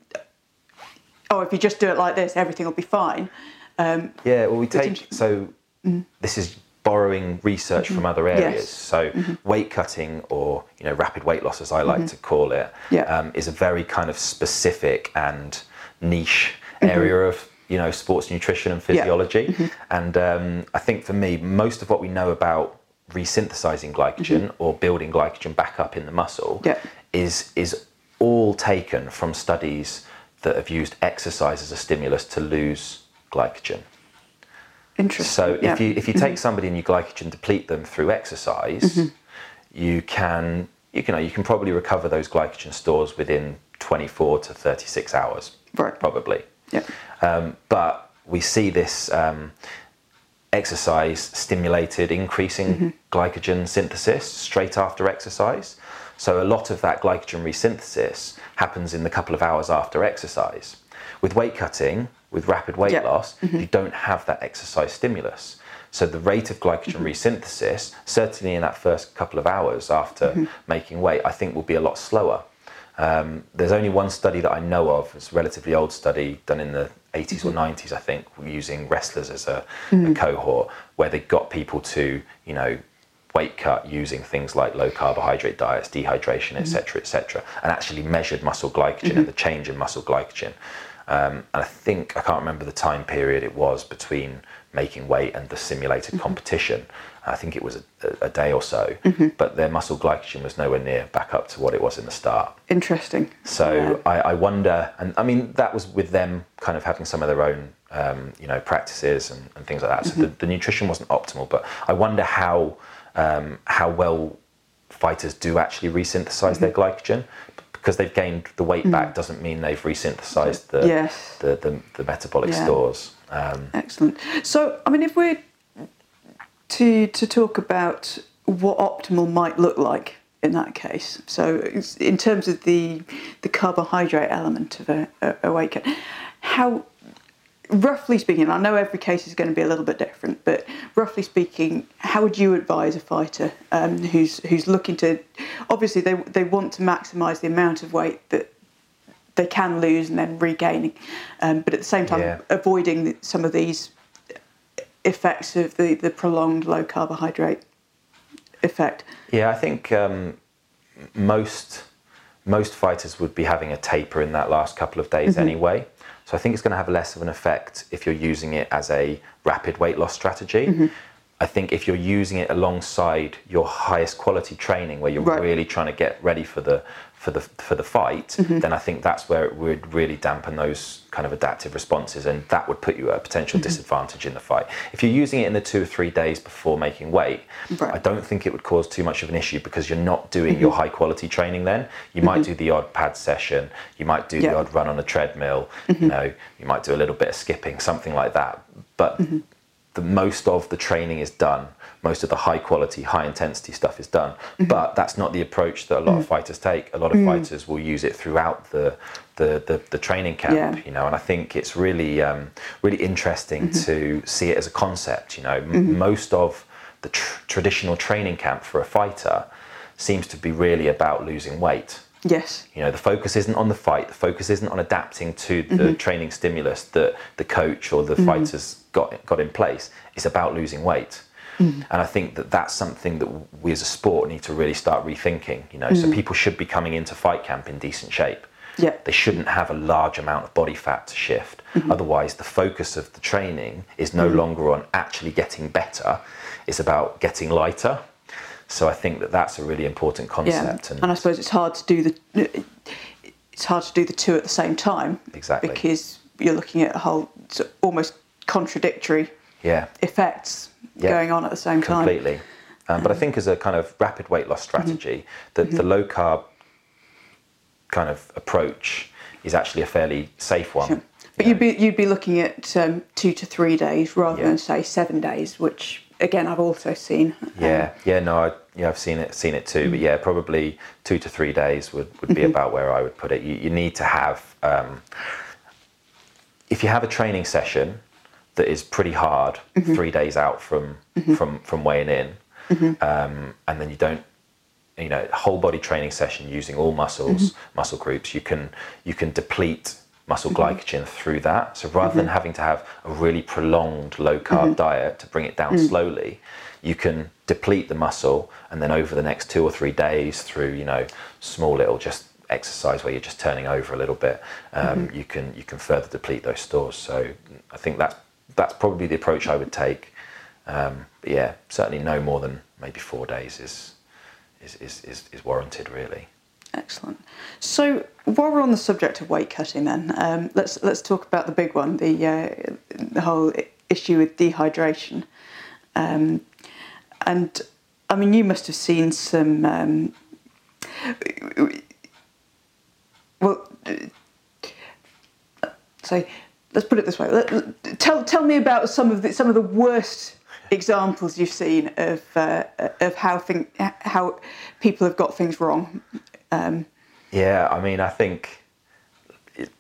"Oh, if you just do it like this, everything will be fine." Um, Yeah, well, we take so mm. this is borrowing research from mm-hmm. other areas. Yes. So mm-hmm. weight cutting, or you know, rapid weight loss, as I like mm-hmm. to call it, Yeah. um, is a very kind of specific and niche area of you know sports nutrition and physiology. And um, I think for me, most of what we know about resynthesizing glycogen or building glycogen back up in the muscle Yeah. is is all taken from studies that have used exercise as a stimulus to lose glycogen. Interesting. So yeah. Mm-hmm. if you if you take somebody and you glycogen deplete them through exercise, you can you can you can probably recover those glycogen stores within 24 to 36 hours, Right. probably. yeah. Um, but we see this um, exercise stimulated increasing glycogen synthesis straight after exercise. So a lot of that glycogen resynthesis happens in the couple of hours after exercise. With weight cutting, with rapid weight Yeah. loss, mm-hmm. you don't have that exercise stimulus. So the rate of glycogen mm-hmm. resynthesis, certainly in that first couple of hours after mm-hmm. making weight, I think will be a lot slower. Um, there's only one study that I know of. It's a relatively old study done in the 80s or 90s, I think, using wrestlers as a, a cohort, where they got people to, you know, weight cut using things like low carbohydrate diets, dehydration, etc., etc., and actually measured muscle glycogen and the change in muscle glycogen. Um, and I think I can't remember the time period it was between making weight and the simulated competition. I think it was a, a, day or so, but their muscle glycogen was nowhere near back up to what it was in the start. Interesting. So Yeah. I, I wonder, and I mean that was with them kind of having some of their own, um, you know, practices and, and things like that. So the, the nutrition wasn't optimal, but I wonder how um, how well fighters do actually resynthesize their glycogen because they've gained the weight back doesn't mean they've resynthesized the Yes. the, the, the metabolic Yeah. stores. Um, Excellent. So, I mean, if we're to to talk about what optimal might look like in that case, so in terms of the the carbohydrate element of a, a, a weight cut, how roughly speaking, I know every case is going to be a little bit different, but roughly speaking, how would you advise a fighter um, who's who's looking to? Obviously, they they want to maximise the amount of weight that they can lose and then regaining, um, but at the same time, Yeah. avoiding some of these effects of the, the prolonged low carbohydrate effect. Yeah, I think um, most most fighters would be having a taper in that last couple of days anyway. So I think it's going to have less of an effect if you're using it as a rapid weight loss strategy. Mm-hmm. I think if you're using it alongside your highest quality training, where you're Right. really trying to get ready for the for the for the fight, mm-hmm. then I think that's where it would really dampen those kind of adaptive responses, and that would put you at a potential mm-hmm. disadvantage in the fight. If you're using it in the two or three days before making weight, Right. I don't think it would cause too much of an issue because you're not doing your mm-hmm. high quality training then. You might do the odd pad session, you might do the odd run on a treadmill, you know, you might do a little bit of skipping, something like that. But the most of the training is done. Most of the high quality, high intensity stuff is done. Mm-hmm. But that's not the approach that a lot of mm. fighters take. A lot of mm. fighters will use it throughout the the, the, the training camp, Yeah. you know, and I think it's really um, really interesting mm-hmm. to see it as a concept. You know, M- mm-hmm. most of the tr- traditional training camp for a fighter seems to be really about losing weight. Yes. You know, the focus isn't on the fight. The focus isn't on adapting to the training stimulus that the coach or the fighters got got in place. It's about losing weight. Mm. And I think that that's something that we as a sport need to really start rethinking. You know, so mm. people should be coming into fight camp in decent shape. Yeah. They shouldn't have a large amount of body fat to shift. Mm-hmm. Otherwise, the focus of the training is no mm. longer on actually getting better. It's about getting lighter. So I think that that's a really important concept. Yeah. concept. And I suppose it's hard to do the it's hard to do the two at the same time. Exactly. Because you're looking at a whole almost contradictory yeah. effects Yeah, going on at the same time. completely. Um, but I think as a kind of rapid weight loss strategy, the, the low carb kind of approach is actually a fairly safe one. Sure. But you'd be you'd be looking at um, two to three days rather Yeah. than say seven days, which again I've also seen. Um, Yeah, yeah, no, I, yeah, I've seen it, seen it too. But yeah, probably two to three days would, would be about where I would put it. You, you need to have, um, if you have a training session that is pretty hard, mm-hmm. three days out from mm-hmm. from from weighing in, mm-hmm. um, and then you don't, you know, whole body training session using all muscles, muscle groups, you can you can deplete muscle glycogen through that. So rather than having to have a really prolonged low carb diet to bring it down mm. slowly, you can deplete the muscle and then over the next two or three days through, you know, small little just exercise where you're just turning over a little bit, um, you can you can further deplete those stores. So I think that's that's probably the approach I would take. Um, but yeah, certainly no more than maybe four days is is, is, is, is warranted really. Excellent. So while we're on the subject of weight cutting, then um, let's let's talk about the big one, the uh, the whole issue with dehydration. Um, and I mean, you must have seen some. Um, well, uh, so let's put it this way. Let- tell tell me about some of the some of the worst examples you've seen of uh, of how thing how people have got things wrong. Um, Yeah, I mean, I think it,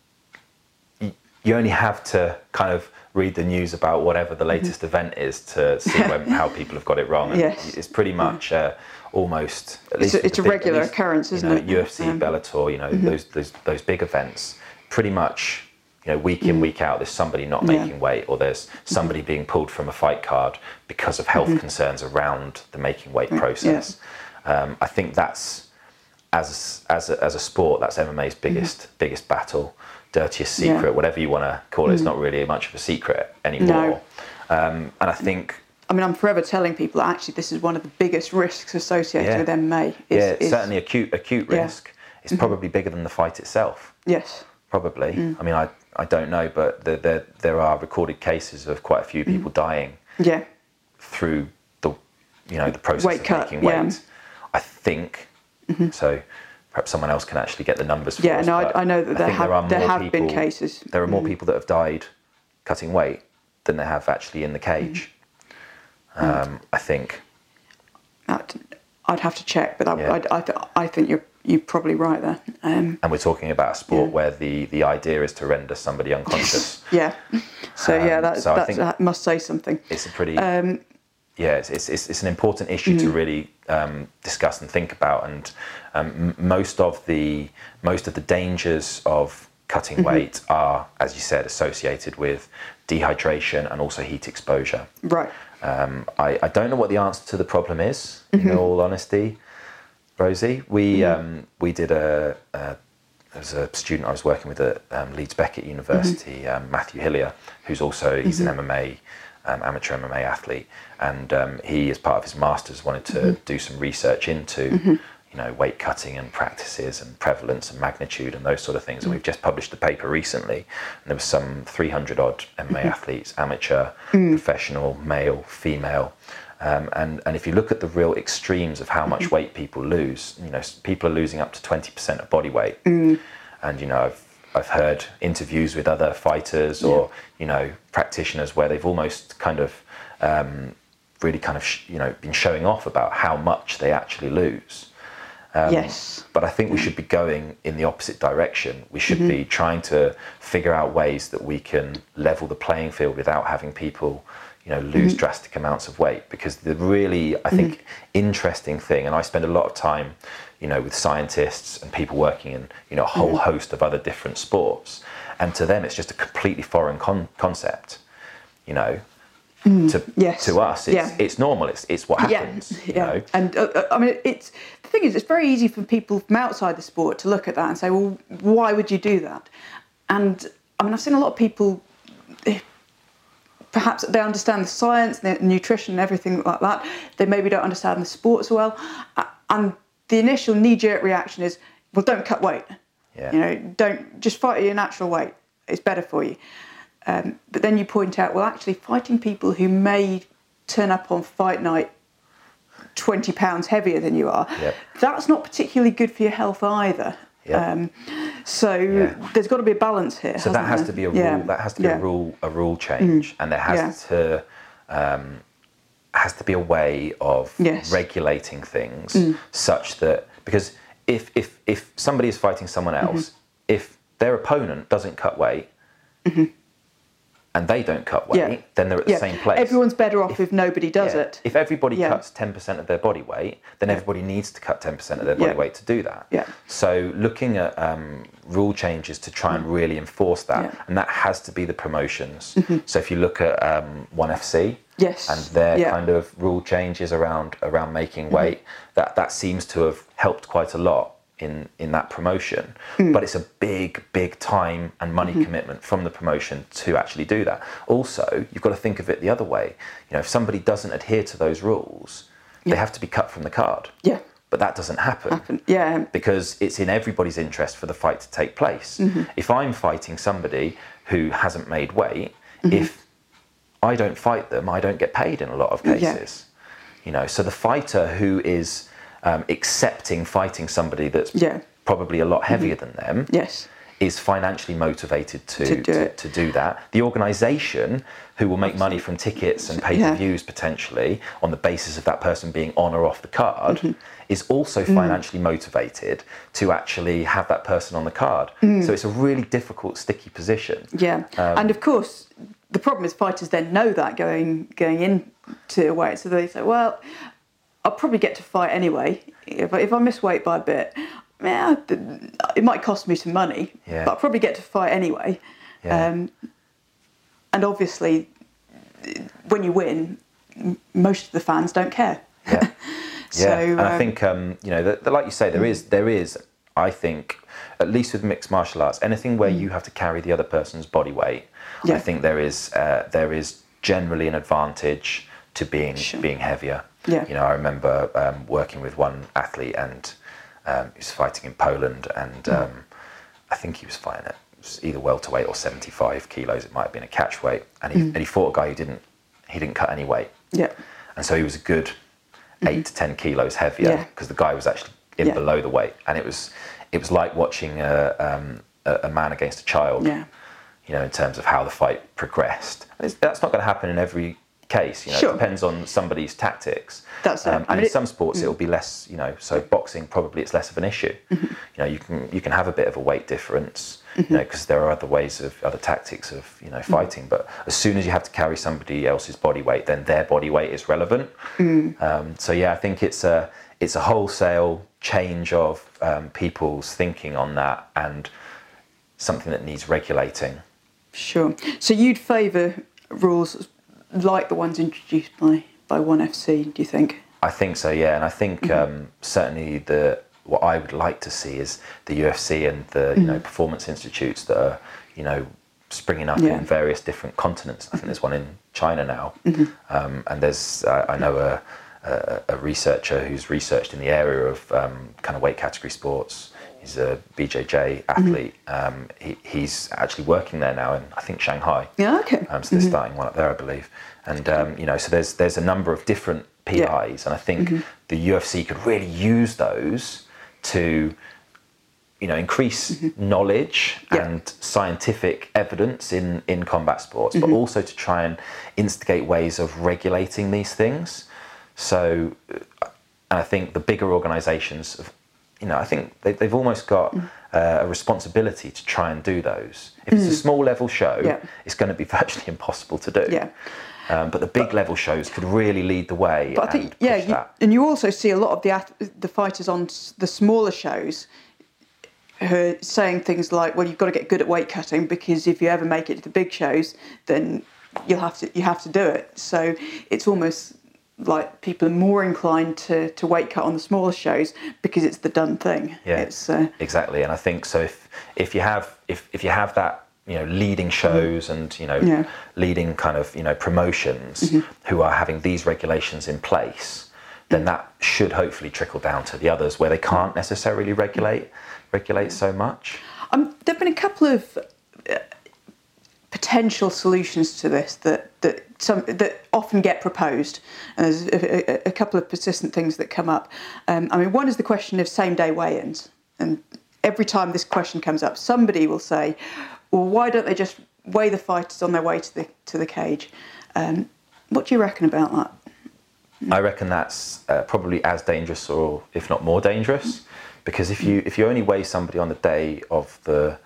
you, you only have to kind of read the news about whatever the latest event is to see when, how people have got it wrong. And Yes. It's pretty much uh, almost. At It's least a- it's the a big- regular least, occurrence, you isn't know, it? UFC, Um, Bellator, you know, those, those those big events. Pretty much, you know, week in mm. week out, there's somebody not Yeah. making weight, or there's somebody being pulled from a fight card because of health mm-hmm. concerns around the making weight process. Um, I think that's as as a, as a sport, that's MMA's mm-hmm. biggest biggest battle, dirtiest Yeah. secret, whatever you want to call it. It's mm. not really much of a secret anymore. Um, and I think, I mean, I'm forever telling people that actually this is one of the biggest risks associated Yeah. with MMA. Is, yeah, it's is- certainly acute acute Yeah. risk. It's mm-hmm. probably bigger than the fight itself. Yes. Probably. Mm. I mean, I I don't know, but there there, there are recorded cases of quite a few people dying Yeah. through the you know the process Weight of cut, making weight. yeah. Mm-hmm. I think so. Perhaps someone else can actually get the numbers for Yeah. us. No, I, I know that there have there more have been cases. There are more people that have died cutting weight than there have actually in the cage. Mm. Um, I think. That- I'd have to check, but I, Yeah. I, I, th- I think you're you're probably right there. Um, And we're talking about a sport Yeah. where the, the idea is to render somebody unconscious. yeah. So yeah, Um, that, so that must say something. it's a pretty Um, yeah it's, it's, it's, it's an important issue Mm. to really um, discuss and think about and um, m- most of the most of the dangers of cutting Mm-hmm. weight are as you said associated with dehydration and also heat exposure right. um, I, I don't know what the answer to the problem is Mm-hmm. in all honesty Rosie we um, we did a, a as a student I was working with at um, Leeds Beckett University, Mm-hmm. um, Matthew Hillier, who's also he's an MMA um, amateur MMA athlete, and um, he, as part of his masters, wanted to Mm-hmm. do some research into you know weight cutting and practices and prevalence and magnitude and those sort of Mm. things. And we've just published a paper recently, and there was some 300 odd MMA Mm-hmm. athletes, amateur, Mm. professional, male, female. Um, and, and if you look at the real extremes of how Mm-hmm. much weight people lose, you know, people are losing up to 20% of body weight. Mm. And, you know, I've, I've heard interviews with other fighters or, you know, practitioners where they've almost kind of um, really kind of, sh- you know, been showing off about how much they actually lose. Um, yes. But I think we should be going in the opposite direction. We should Mm-hmm. be trying to figure out ways that we can level the playing field without having people, you know, lose Mm-hmm. drastic amounts of weight. Because the really, I think, interesting thing, and I spend a lot of time, you know, with scientists and people working in, you know, a whole Mm-hmm. host of other different sports, and to them, it's just a completely foreign con- concept. You know, to Mm. Yes. to us, it's Yeah. it's normal. It's it's what happens. Yeah, you yeah. know? And uh, uh, I mean, it's the thing is, it's very easy for people from outside the sport to look at that and say, "Well, why would you do that?" And I mean, I've seen a lot of people. Perhaps they understand the science, the nutrition, and everything like that. They maybe don't understand the sports well, and the initial knee-jerk reaction is, "Well, don't cut weight. Yeah. You know, don't just fight at your natural weight. It's better for you." Um, but then you point out, well, actually, fighting people who may turn up on fight night 20 pounds heavier than you are, Yep. that's not particularly good for your health either. Yep. Um, so Yeah. there's got to be a balance here. So that hasn't there? to be a Yeah. rule. That has to be Yeah. Mm. a rule. A rule change, and there has to um, has to be a way of Yes. Mm. regulating things such that because if if if somebody is fighting someone Mm-hmm. else, if their opponent doesn't cut weight. And they don't cut weight, Mm-hmm. Yeah. then they're at the Yeah. same place. Everyone's better off if, nobody does Yeah. it. If everybody cuts 10% of their body weight, then everybody needs to cut 10% of their body weight to do that. Yeah. So looking at um, rule changes to try and really enforce that. Mm-hmm. and that has to be the promotions. So if you look at um, One FC Yes. and their. Mm-hmm. kind of rule changes around around making weight, that, that seems to have helped quite a lot in, in that promotion. Mm. But it's a big, big time and money Mm-hmm. commitment from the promotion to actually do that. Also, you've got to think of it the other way. You know, if somebody doesn't adhere to those rules, they have to be cut from the card. Yeah. But that doesn't happen Happen- Yeah. because it's in everybody's interest for the fight to take place. Mm-hmm. If I'm fighting somebody who hasn't made weight, Mm-hmm. if I don't fight them, I don't get paid in a lot of Yeah. cases. You know, so the fighter who is um, accepting fighting somebody that's Yeah. Mm-hmm. probably a lot heavier than them Yes. is financially motivated to, To do to, to do that. The organisation, who will make money from tickets and pay per views potentially on the basis of that person being on or off the card, Mm-hmm. is also Mm. financially motivated to actually have that person on the card. Mm. So it's a really difficult, sticky position. Yeah. Um, and of course, the problem is fighters then know that going going into a weight, so they say, well, I'll probably get to fight anyway. If I, if I miss weight by a bit, yeah, it might cost me some money, Yeah. but I'll probably get to fight anyway. Yeah. Um, and obviously, when you win, most of the fans don't care. Yeah. So, yeah, and I um, think um, you know, that, that like you say, there is there is, I think, at least with mixed martial arts, anything where you have to carry the other person's body weight, I Mm. Think there is uh, there is generally an advantage to being Sure. being heavier. Yeah. You know, I remember um, working with one athlete and um, he was fighting in Poland, and Mm. um, I think he was fighting at was either welterweight or seventy five kilos. It might have been a catch weight, and he and he fought a guy who didn't he didn't cut any weight. Yeah. And so he was a good 8 to ten kilos heavier Mm-hmm. Yeah. because the guy was actually in Yeah. below the weight, and it was it was like watching a, um, a, man against a child. Yeah. You know, in terms of how the fight progressed. That's not going to happen in every case. You know, Sure. it depends on somebody's tactics. That's. Um, and in some sports, it'll be less. You know, so boxing probably it's less of an issue. Mm-hmm. You know, you can you can have a bit of a weight difference. You know, because there are other ways of other tactics of you know Mm-hmm. fighting. But as soon as you have to carry somebody else's body weight, then their body weight is relevant. Mm. Um, so yeah, I think it's a it's a wholesale change of um, people's thinking on that and something that needs regulating. Sure. So you'd favour rules like the ones introduced by by One FC? Do you think? I think so, yeah, and I think Mm-hmm. um, certainly the what I would like to see is the UFC and the you know performance institutes that are you know springing up Mm-hmm. Yeah. Mm-hmm. in various different continents. I think there's one in China now, um, and there's uh, I know a, a, a researcher who's researched in the area of um, kind of weight category sports. He's a BJJ athlete. Mm-hmm. Um, he, he's actually working there now in I think Shanghai. Yeah. Okay. Um, so they're starting one up there, I believe. And um, you know, so there's there's a number of different Yeah. PIs, and I think the UFC could really use those to, you know, increase knowledge Yeah. and scientific evidence in in combat sports, but also to try and instigate ways of regulating these things. So, uh, and I think the bigger organisations, have- you know, I think they, they've almost got uh, a responsibility to try and do those. If it's a small level show, Yeah. it's going to be virtually impossible to do. Yeah. Um, but the big level shows could really lead the way. But I think and yeah, you, and you also see a lot of the the fighters on the smaller shows who are saying things like, "Well, you've got to get good at weight cutting because if you ever make it to the big shows, then you'll have to you have to do it." So it's almost like people are more inclined to, to weight cut on the smaller shows because it's the done thing. Yeah, It's uh, exactly. And I think so. If if you have if if you have that you know leading shows and you know Mm-hmm. Yeah. Mm-hmm. leading kind of you know promotions who are having these regulations in place, then that should hopefully trickle down to the others where they can't necessarily regulate regulate so much. Um, there have been a couple of uh, potential solutions to this that that some that often get proposed, and there's a, a, a couple of persistent things that come up. Um, I mean, one is the question of same day weigh-ins, and every time this question comes up, somebody will say, "Well, why don't they just weigh the fighters on their way to the to the cage?" Um, what do you reckon about that? I reckon that's uh, probably as dangerous, or if not more dangerous, because if you if you only weigh somebody on the day of the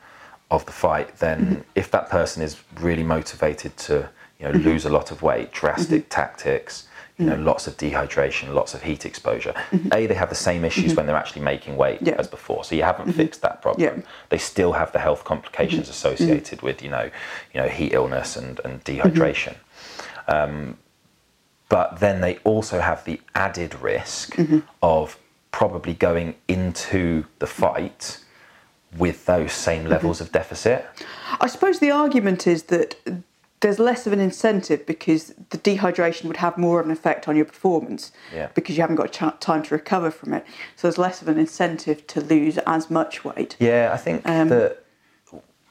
of the fight, then if that person is really motivated to you know lose a lot of weight, drastic mm-hmm. tactics, you know lots of dehydration, lots of heat exposure, mm-hmm. a they have the same issues mm-hmm. when they're actually making weight Yeah. as before. So you haven't fixed that problem. Yeah. They still have the health complications associated with you know you know heat illness and and dehydration. Um, but then they also have the added risk of probably going into the fight with those same levels of deficit. I suppose the argument is that there's less of an incentive because the dehydration would have more of an effect on your performance Yeah. because you haven't got ch- time to recover from it. So there's less of an incentive to lose as much weight. Yeah, I think Um, that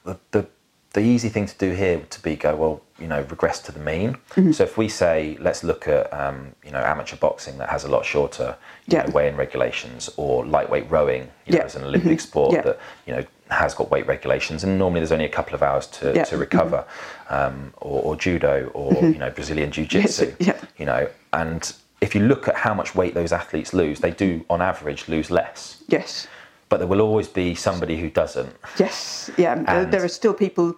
the, the the easy thing to do here would to be go well, you know, regress to the mean. Mm-hmm. So if we say let's look at um, you know amateur boxing that has a lot shorter you Yeah. know, weigh-in regulations, or lightweight rowing, you know, Yeah. as an Olympic sport Yeah. that you know has got weight regulations, and normally there's only a couple of hours to, Yeah. to recover, um, or, or judo, or you know Brazilian jiu-jitsu, Mm-hmm. Yeah. you know, and if you look at how much weight those athletes lose, they do on average lose less Yes, but there will always be somebody who doesn't. yes, yeah. And- there are still people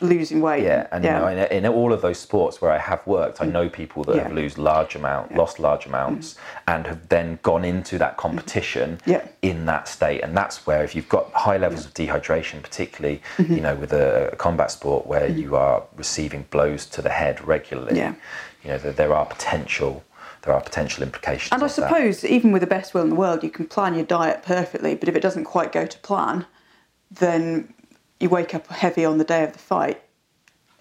losing weight. Yeah, and you know, in, in all of those sports where I have worked, I know people that have Yeah. lose large amount, lost large amounts, mm-hmm. and have then gone into that mm-hmm. competition Yeah. in that state. And that's where, if you've got high levels of dehydration, particularly mm-hmm. you know with a, combat sport where you are receiving blows to the head regularly, Yeah. you know that there are potential there are potential implications. And I of that. suppose even with the best will in the world, you can plan your diet perfectly, but if it doesn't quite go to plan, then you wake up heavy on the day of the fight.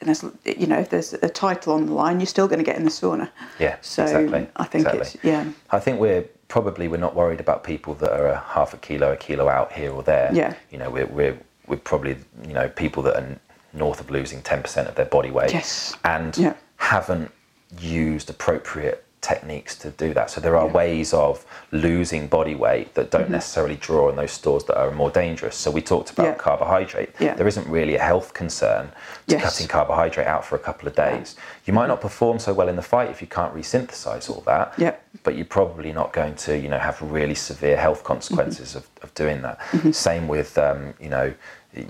And there's, you know, if there's a title on the line, you're still going to get in the sauna. Yeah, So exactly. I think exactly. it's yeah, I think we're probably we're not worried about people that are a half a kilo, a kilo out here or there. Yeah. You know, we're we're we're probably you know people that are north of losing ten percent of their body weight. Yes. And Yeah. haven't used appropriate techniques to do that. So there are Yeah. ways of losing body weight that don't necessarily draw on those stores that are more dangerous. So we talked about Mm-hmm. Yeah. carbohydrate. Yeah. There isn't really a health concern to Yes. cutting carbohydrate out for a couple of days. You might not perform so well in the fight if you can't resynthesize all that. Yep. But you're probably not going to, you know, have really severe health consequences Mm-hmm. of, of doing that. Same with, um, you know,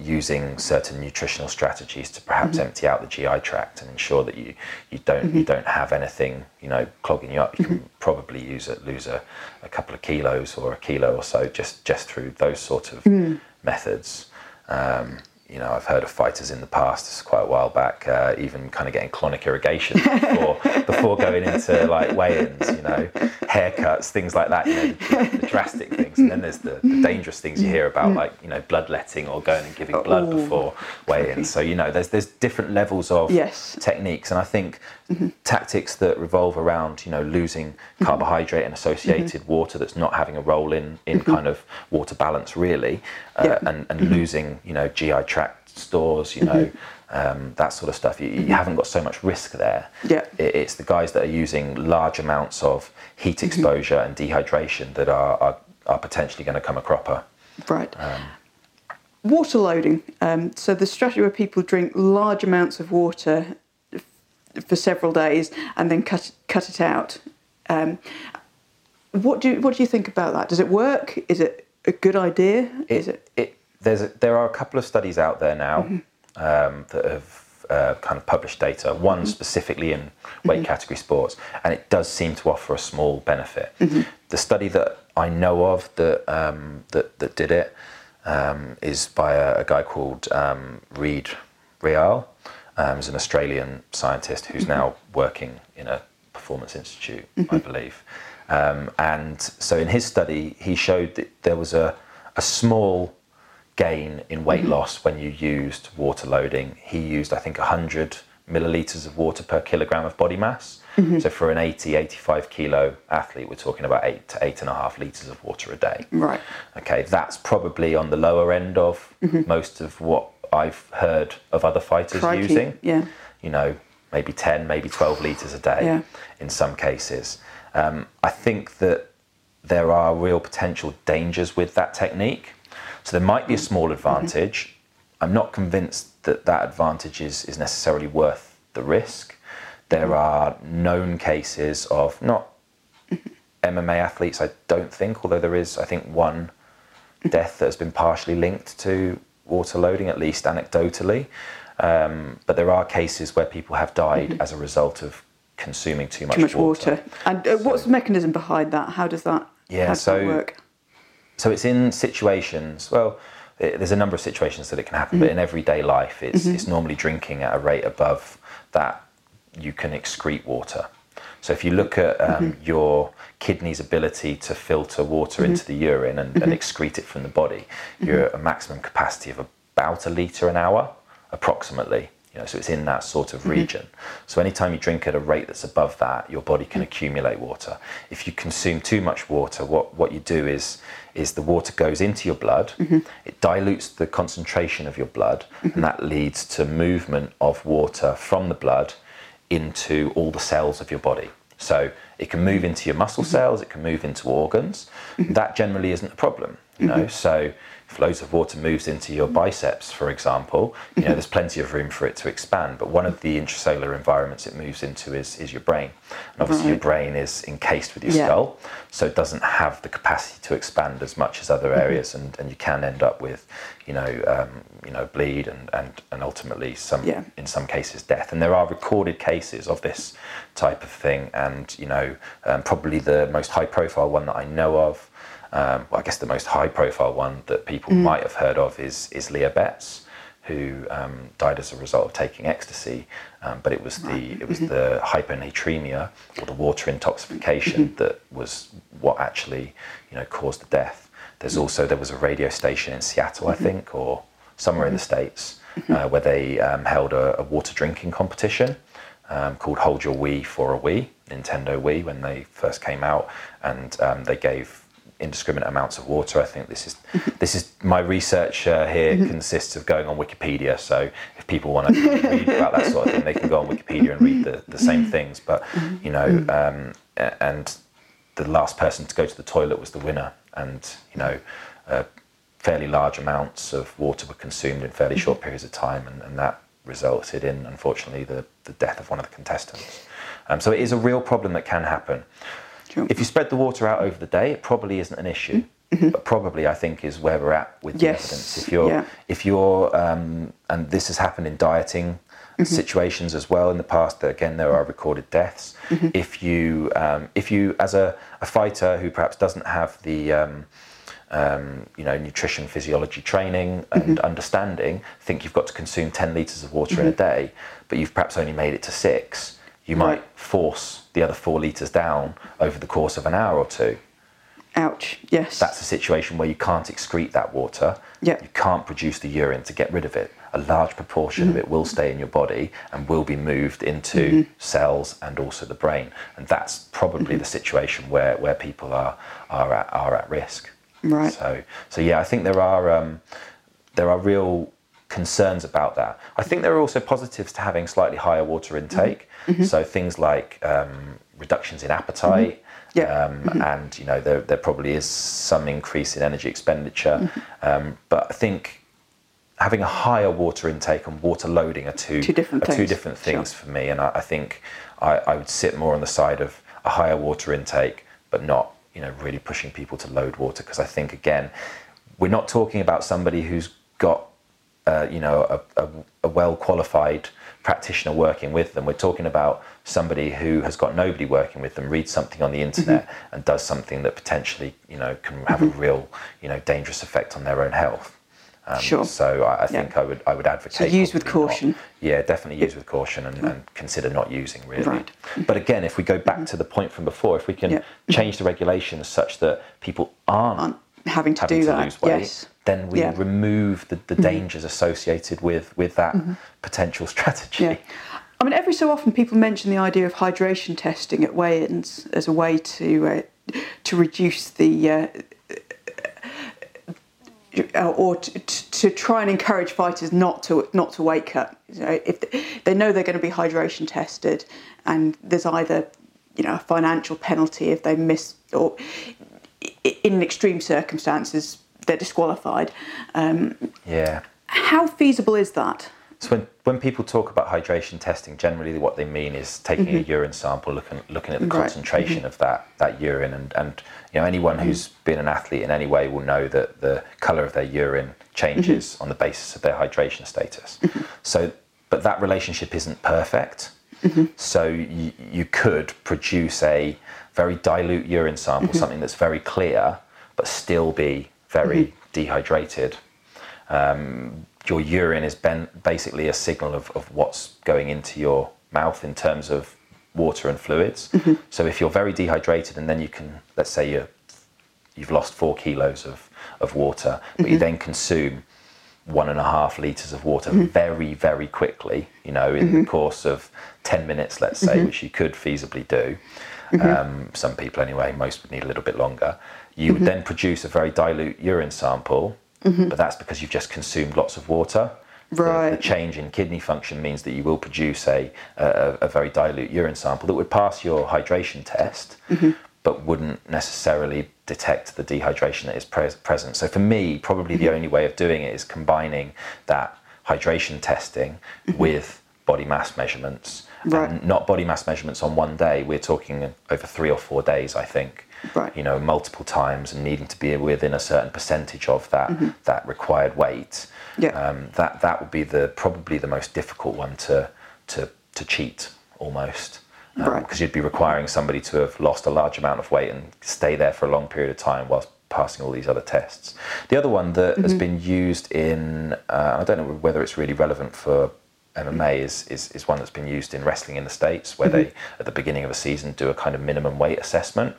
using certain nutritional strategies to perhaps Mm-hmm. empty out the GI tract and ensure that you, you don't you don't have anything, you know, clogging you up. You Mm-hmm. can probably use it, lose a, a couple of kilos or a kilo or so just just through those sort of Mm. methods. Um, you know, I've heard of fighters in the past, this is quite a while back, uh, even kind of getting colonic irrigation before, before going into like weigh-ins, you know, haircuts, things like that, you know, the, the drastic things. And then there's the, the dangerous things you hear about, like, you know, bloodletting or going and giving blood Oh, before weigh-ins. So, you know, there's, there's different levels of Yes. techniques. And I think Mm-hmm. tactics that revolve around, you know, losing mm-hmm. carbohydrate and associated mm-hmm. water that's not having a role in, in kind of water balance really, uh, and, and losing, you know, GI tract stores, you know, um, that sort of stuff. You, you haven't got so much risk there. Yeah. It, it's the guys that are using large amounts of heat exposure and dehydration that are, are, are potentially going to come a cropper. Right. Um, water loading. Um, so the strategy where people drink large amounts of water for several days and then cut cut it out. Um, what do you, what do you think about that? Does it work? Is it a good idea? Is it? it there's a, there are a couple of studies out there now um, that have uh, kind of published data. One specifically in weight category sports, and it does seem to offer a small benefit. The study that I know of that um, that that did it um, is by a, a guy called um, Reid Reale. Um, he's an Australian scientist who's now working in a performance institute, I believe. Um, and so in his study, he showed that there was a, a small gain in weight loss when you used water loading. He used, I think, 100 milliliters of water per kilogram of body mass. So for an 80, 85 kilo athlete, we're talking about eight to eight and a half liters of water a day. Right. Okay, that's probably on the lower end of most of what I've heard of other fighters Crikey, using. yeah. You know, maybe 10, maybe 12 litres a day Yeah. in some cases. Um, I think that there are real potential dangers with that technique. So there might be a mm. small mm-hmm. advantage. I'm not convinced that that advantage is, is necessarily worth the risk. There mm. are known cases of not mm-hmm. MMA athletes, I don't think, although there is, I think, one death that has been partially linked to water loading, at least anecdotally. Um, but there are cases where people have died as a result of consuming too much, Too much water. And uh, what's the mechanism behind that? How does that? Yeah, does so- that work? So it's in situations, well, it, there's a number of situations that it can happen, but in everyday life, it's, it's normally drinking at a rate above that you can excrete water. So if you look at um, your kidney's ability to filter water mm-hmm. into the urine and, and mm-hmm. excrete it from the body, mm-hmm. you're at a maximum capacity of about a litre an hour, approximately. You know, so it's in that sort of region. So anytime you drink at a rate that's above that, your body can mm. accumulate water. If you consume too much water, what, what you do is is the water goes into your blood, it dilutes the concentration of your blood, and that leads to movement of water from the blood into all the cells of your body. So it can move into your muscle mm-hmm. cells, it can move into organs. That generally isn't a problem, you know. Mm-hmm. So if loads of water moves into your biceps, for example, you know, there's plenty of room for it to expand. But one of the intracellular environments it moves into is, is your brain. And obviously your brain is encased with your Yeah. skull, so it doesn't have the capacity to expand as much as other areas and, and you can end up with, you know, um, you know, bleed and, and, and ultimately some Yeah. in some cases death. And there are recorded cases of this type of thing. And you know, um, probably the most high profile one that I know of, um, well, I guess the most high profile one that people might have heard of is is Leah Betts, who um, died as a result of taking ecstasy. Um, but it was the it was the hyponatremia or the water intoxication that was what actually you know caused the death. There's also there was a radio station in Seattle, I think, or somewhere in the states, uh, where they um, held a, a water drinking competition um, called Hold Your Wii for a Wii, Nintendo Wii, when they first came out, and um, they gave indiscriminate amounts of water. I think this is this is my research uh, here consists of going on Wikipedia. So if people want to read about that sort of thing, they can go on Wikipedia and read the, the same things. But you know, um, and the last person to go to the toilet was the winner, and you know. Uh, fairly large amounts of water were consumed in fairly short periods of time, and, and that resulted in, unfortunately, the, the death of one of the contestants. Um, so it is a real problem that can happen. Sure. If you spread the water out over the day, it probably isn't an issue. But probably, I think, is where we're at with the Mm-hmm. Yes. evidence. If you're, Yeah. if you're, um, and this has happened in dieting Mm-hmm. situations as well in the past. That again, there are recorded deaths. Mm-hmm. If you, um, if you, as a, a fighter who perhaps doesn't have the um, um, you know, nutrition physiology training and Mm-hmm. understanding, think you've got to consume 10 litres of water in a day, but you've perhaps only made it to six, you might force the other four litres down over the course of an hour or two. Ouch. Yes. That's a situation where you can't excrete that water. Yeah. You can't produce the urine to get rid of it. A large proportion of mm-hmm. it will stay in your body and will be moved into mm-hmm. cells and also the brain. And that's probably mm-hmm. the situation where, where people are, are, at, are at risk. Right. So, so yeah, I think there are um, there are real concerns about that. I think there are also positives to having slightly higher water intake. So things like um, reductions in appetite. Yeah. Um, And you know there, there probably is some increase in energy expenditure, um, but I think having a higher water intake and water loading are two, Two different are two things, sure. for me. And I, I think I, I would sit more on the side of a higher water intake, but not you know really pushing people to load water because I think again we're not talking about somebody who's got uh, you know a, a, a well qualified practitioner working with them. We're talking about somebody who has got nobody working with them, reads something on the internet Mm-hmm. and does something that potentially you know can have a real you know dangerous effect on their own health. Um, Sure. So I, I Yeah. think I would I would advocate. So use with probably not- caution. yeah, definitely use with caution and, and consider not using really. Right. But again, if we go back to the point from before, if we can Yeah. change the regulations such that people aren't Aren't having to having do to that. lose weight, Yes. Then we Yeah. Mm-hmm. remove the, the dangers associated with with that potential strategy. Yeah. I mean, every so often people mention the idea of hydration testing at weigh-ins as a way to uh, to reduce the uh, uh, or to, to try and encourage fighters not to not to weight cut. You know, if they know they're going to be hydration tested, and there's either you know a financial penalty if they miss, or in extreme circumstances they're disqualified. Um, Yeah. how feasible is that? So when, when people talk about hydration testing, generally what they mean is taking a urine sample, looking looking at the Mm-hmm. Concentration of that that urine, and and you know anyone who's been an athlete in any way will know that the colour of their urine changes Mm-hmm. on the basis of their hydration status. So, but that relationship isn't perfect. Mm-hmm. So you, you could produce a very dilute urine sample, Mm-hmm. something that's very clear, but still be very Mm-hmm. dehydrated um, your urine is basically a signal of, of what's going into your mouth in terms of water and fluids. Mm-hmm. So if you're very dehydrated and then you can, let's say you're, you've lost four kilos of, of water, but you mm-hmm. then consume one and a half litres of water mm-hmm. very, very quickly, you know, in the course of 10 minutes, let's say, which you could feasibly do. Um, some people, anyway, most would need a little bit longer. You would mm-hmm. then produce a very dilute urine sample, mm-hmm. but that's because you've just consumed lots of water. The- The, change in kidney function means that you will produce a, a, a very dilute urine sample that would pass your hydration test, mm-hmm. but wouldn't necessarily detect the dehydration that is pres- present. So for me, probably the only way of doing it is combining that hydration testing with body mass measurements. Right. And not body mass measurements on one day. We're talking over three or four days, I think. Right. You know, multiple times and needing to be within a certain percentage of that that required weight. Yeah. Um, that that would be the probably the most difficult one to to to cheat almost. Um, Right. Because you'd be requiring somebody to have lost a large amount of weight and stay there for a long period of time whilst passing all these other tests. The other one that has been used in, uh, I don't know whether it's really relevant for MMA, is, is, is one that's been used in wrestling in the States, where they, at the beginning of a season, do a kind of minimum weight assessment.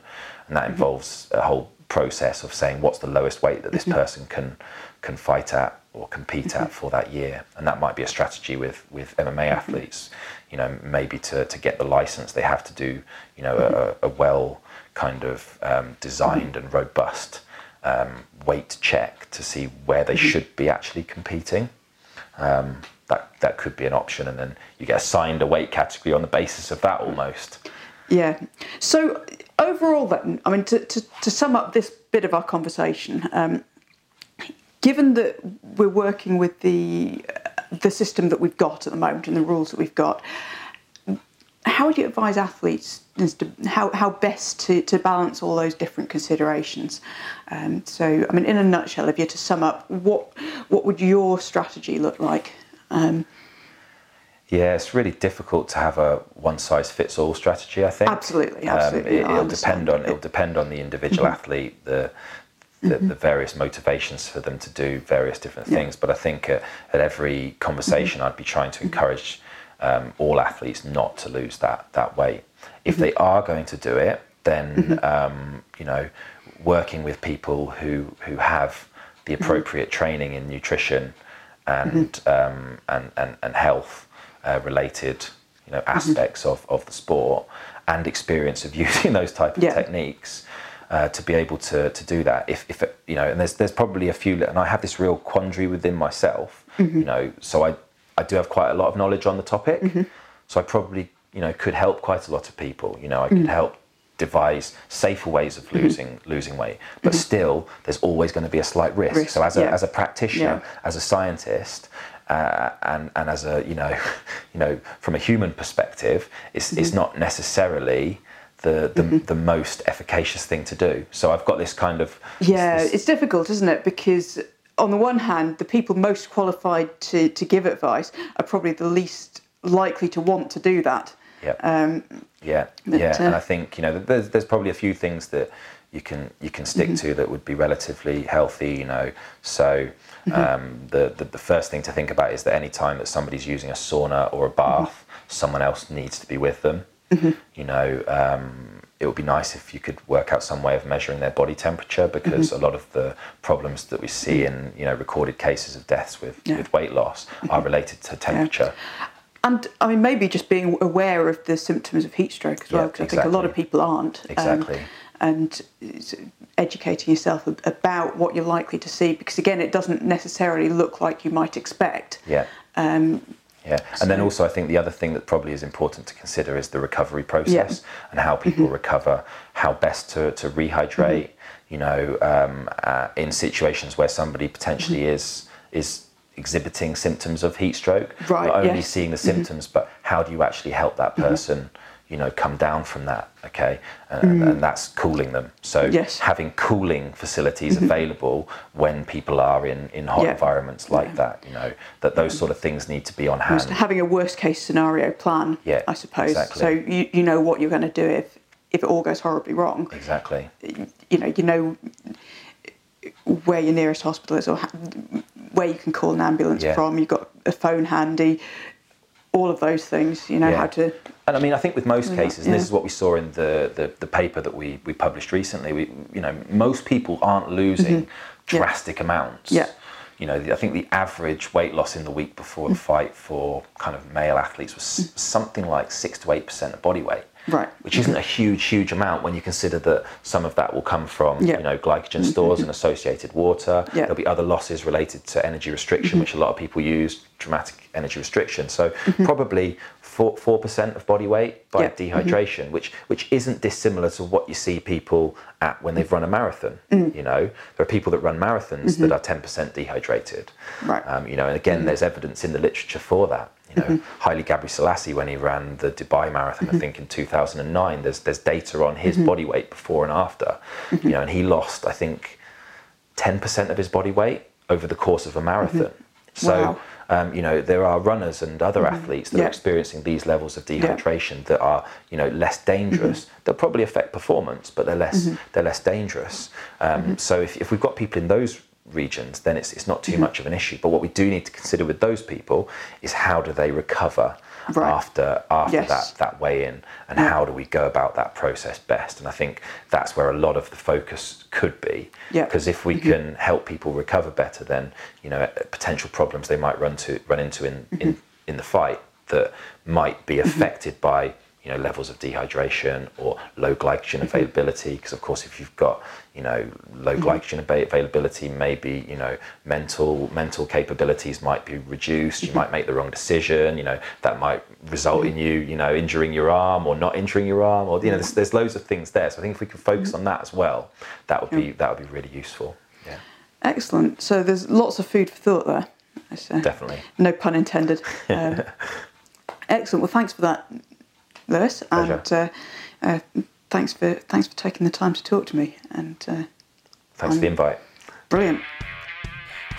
And that involves a whole process of saying what's the lowest weight that this person can, can fight at or compete at for that year. And that might be a strategy with, with MMA athletes. You know, maybe to, to get the license, they have to do, you know, a, a well kind of um, designed and robust um, weight check to see where they should be actually competing. Um, that that could be an option, and then you get assigned a weight category on the basis of that almost. Yeah. So overall, then, I mean, to, to, to sum up this bit of our conversation, um, given that we're working with the the system that we've got at the moment and the rules that we've got. How would you advise athletes as to how, how best to, to balance all those different considerations? Um, so, I mean, in a nutshell, if you're to sum up, what what would your strategy look like? Um, yeah, it's really difficult to have a one size fits all strategy. I think absolutely, absolutely. Um, it, will depend on it'll depend on the individual mm-hmm. athlete, the the, mm-hmm. the, various motivations for them to do various different things. But I think at, at every conversation, mm-hmm. I'd be trying to encourage um, all athletes not to lose that that weight. If mm-hmm. they are going to do it, then mm-hmm. um, you know, working with people who who have the mm-hmm. appropriate training in nutrition and um, and, and and health uh, related you know mm-hmm. aspects mm-hmm. of, of the sport and experience of using those type of yeah. techniques uh, to be able to, to do that if, if you know and there's there's probably a few and I have this real quandary within myself mm-hmm. you know so I I do have quite a lot of knowledge on the topic mm-hmm. so I probably you know could help quite a lot of people you know I could mm-hmm. help devise safer ways of mm-hmm. losing losing weight but still there's always going to be a slight risk, risk. so as a, yeah. as a practitioner yeah. as a scientist uh, and and as a you know you know from a human perspective it's mm-hmm. it's not necessarily the the, mm-hmm. the most efficacious thing to do so i've got this kind of yeah this, it's difficult isn't it because on the one hand the people most qualified to to give advice are probably the least likely to want to do that yeah um, yeah but, yeah uh, and i think you know there's there's probably a few things that you can you can stick mm-hmm. to that would be relatively healthy you know so. Um, the, the, the first thing to think about is that any time that somebody's using a sauna or a bath, mm-hmm. someone else needs to be with them. Mm-hmm. You know, um, it would be nice if you could work out some way of measuring their body temperature because mm-hmm. a lot of the problems that we see in you know recorded cases of deaths with, yeah. with weight loss are mm-hmm. related to temperature. Yeah. And I mean, maybe just being aware of the symptoms of heat stroke as well, because exactly. I think a lot of people aren't. Um, exactly. Um, and educating yourself about what you're likely to see because again it doesn't necessarily look like you might expect yeah um, yeah and so, then also i think the other thing that probably is important to consider is the recovery process yeah. and how people mm-hmm. recover how best to, to rehydrate mm-hmm. you know um, uh, in situations where somebody potentially mm-hmm. is is exhibiting symptoms of heat stroke right, not only yes. seeing the mm-hmm. symptoms but how do you actually help that mm-hmm. person you know come down from that okay and, mm. and that's cooling them so yes. having cooling facilities mm-hmm. available when people are in in hot yeah. environments like yeah. that you know that those sort of things need to be on hand having a worst case scenario plan yeah i suppose exactly. so you, you know what you're going to do if if it all goes horribly wrong exactly you know you know where your nearest hospital is or where you can call an ambulance yeah. from you've got a phone handy all of those things you know how to and I mean, I think with most cases, and this is what we saw in the, the, the, paper that we, we published recently, we, you know, most people aren't losing mm-hmm. drastic yeah. amounts. Yeah. You know, I think the average weight loss in the week before the mm. fight for kind of male athletes was mm. something like six to eight percent of body weight. Right. Which isn't a huge, huge amount when you consider that some of that will come from, yeah. you know, glycogen stores mm-hmm. and associated water. Yeah. There'll be other losses related to energy restriction, mm-hmm. which a lot of people use, dramatic energy restriction. So mm-hmm. probably four percent of body weight by mm-hmm. dehydration, mm-hmm. which which isn't dissimilar to what you see people at when they've run a marathon. Mm. You know, there are people that run marathons mm-hmm. that are ten percent dehydrated. Right. Um, you know, and again, mm-hmm. there's evidence in the literature for that. You know, mm-hmm. Haile Gebrselassie when he ran the Dubai Marathon, I mm-hmm. think in 2009, there's there's data on his body weight before and after. You know, and he lost I think ten percent of his body weight over the course of a marathon. So. Wow um, you know, there are runners and other mm-hmm. athletes that yeah. are experiencing these levels of dehydration yeah. that are, you know, less dangerous. Mm-hmm. They'll probably affect performance, but they're less mm-hmm. they're less dangerous. Um, mm-hmm. so if, if we've got people in those regions, then it's it's not too mm-hmm. much of an issue. But what we do need to consider with those people is how do they recover right. after after yes. that that weigh in, and yeah. how do we go about that process best? And I think that's where a lot of the focus could be. Because if we mm-hmm. can help people recover better, then you know potential problems they might run to run into in mm-hmm. in, in the fight that might be mm-hmm. affected by you know levels of dehydration or low glycogen mm-hmm. availability because of course if you've got you know low mm-hmm. glycogen availability maybe you know mental mental capabilities might be reduced you mm-hmm. might make the wrong decision you know that might result in you you know injuring your arm or not injuring your arm or you know there's, there's loads of things there so i think if we can focus on that as well that would be that would be really useful yeah excellent so there's lots of food for thought there uh, Definitely. No pun intended. Um, excellent. Well, thanks for that, Lewis, and uh, uh, thanks for thanks for taking the time to talk to me. And uh, thanks for the invite. Brilliant.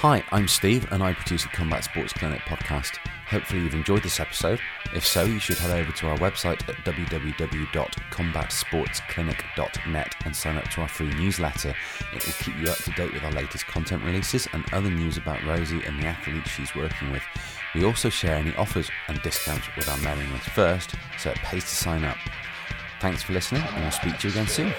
Hi, I'm Steve, and I produce the Combat Sports Clinic podcast. Hopefully, you've enjoyed this episode. If so, you should head over to our website at www.combatsportsclinic.net and sign up to our free newsletter. It will keep you up to date with our latest content releases and other news about Rosie and the athletes she's working with. We also share any offers and discounts with our mailing list first, so it pays to sign up. Thanks for listening, and we'll speak to you again soon.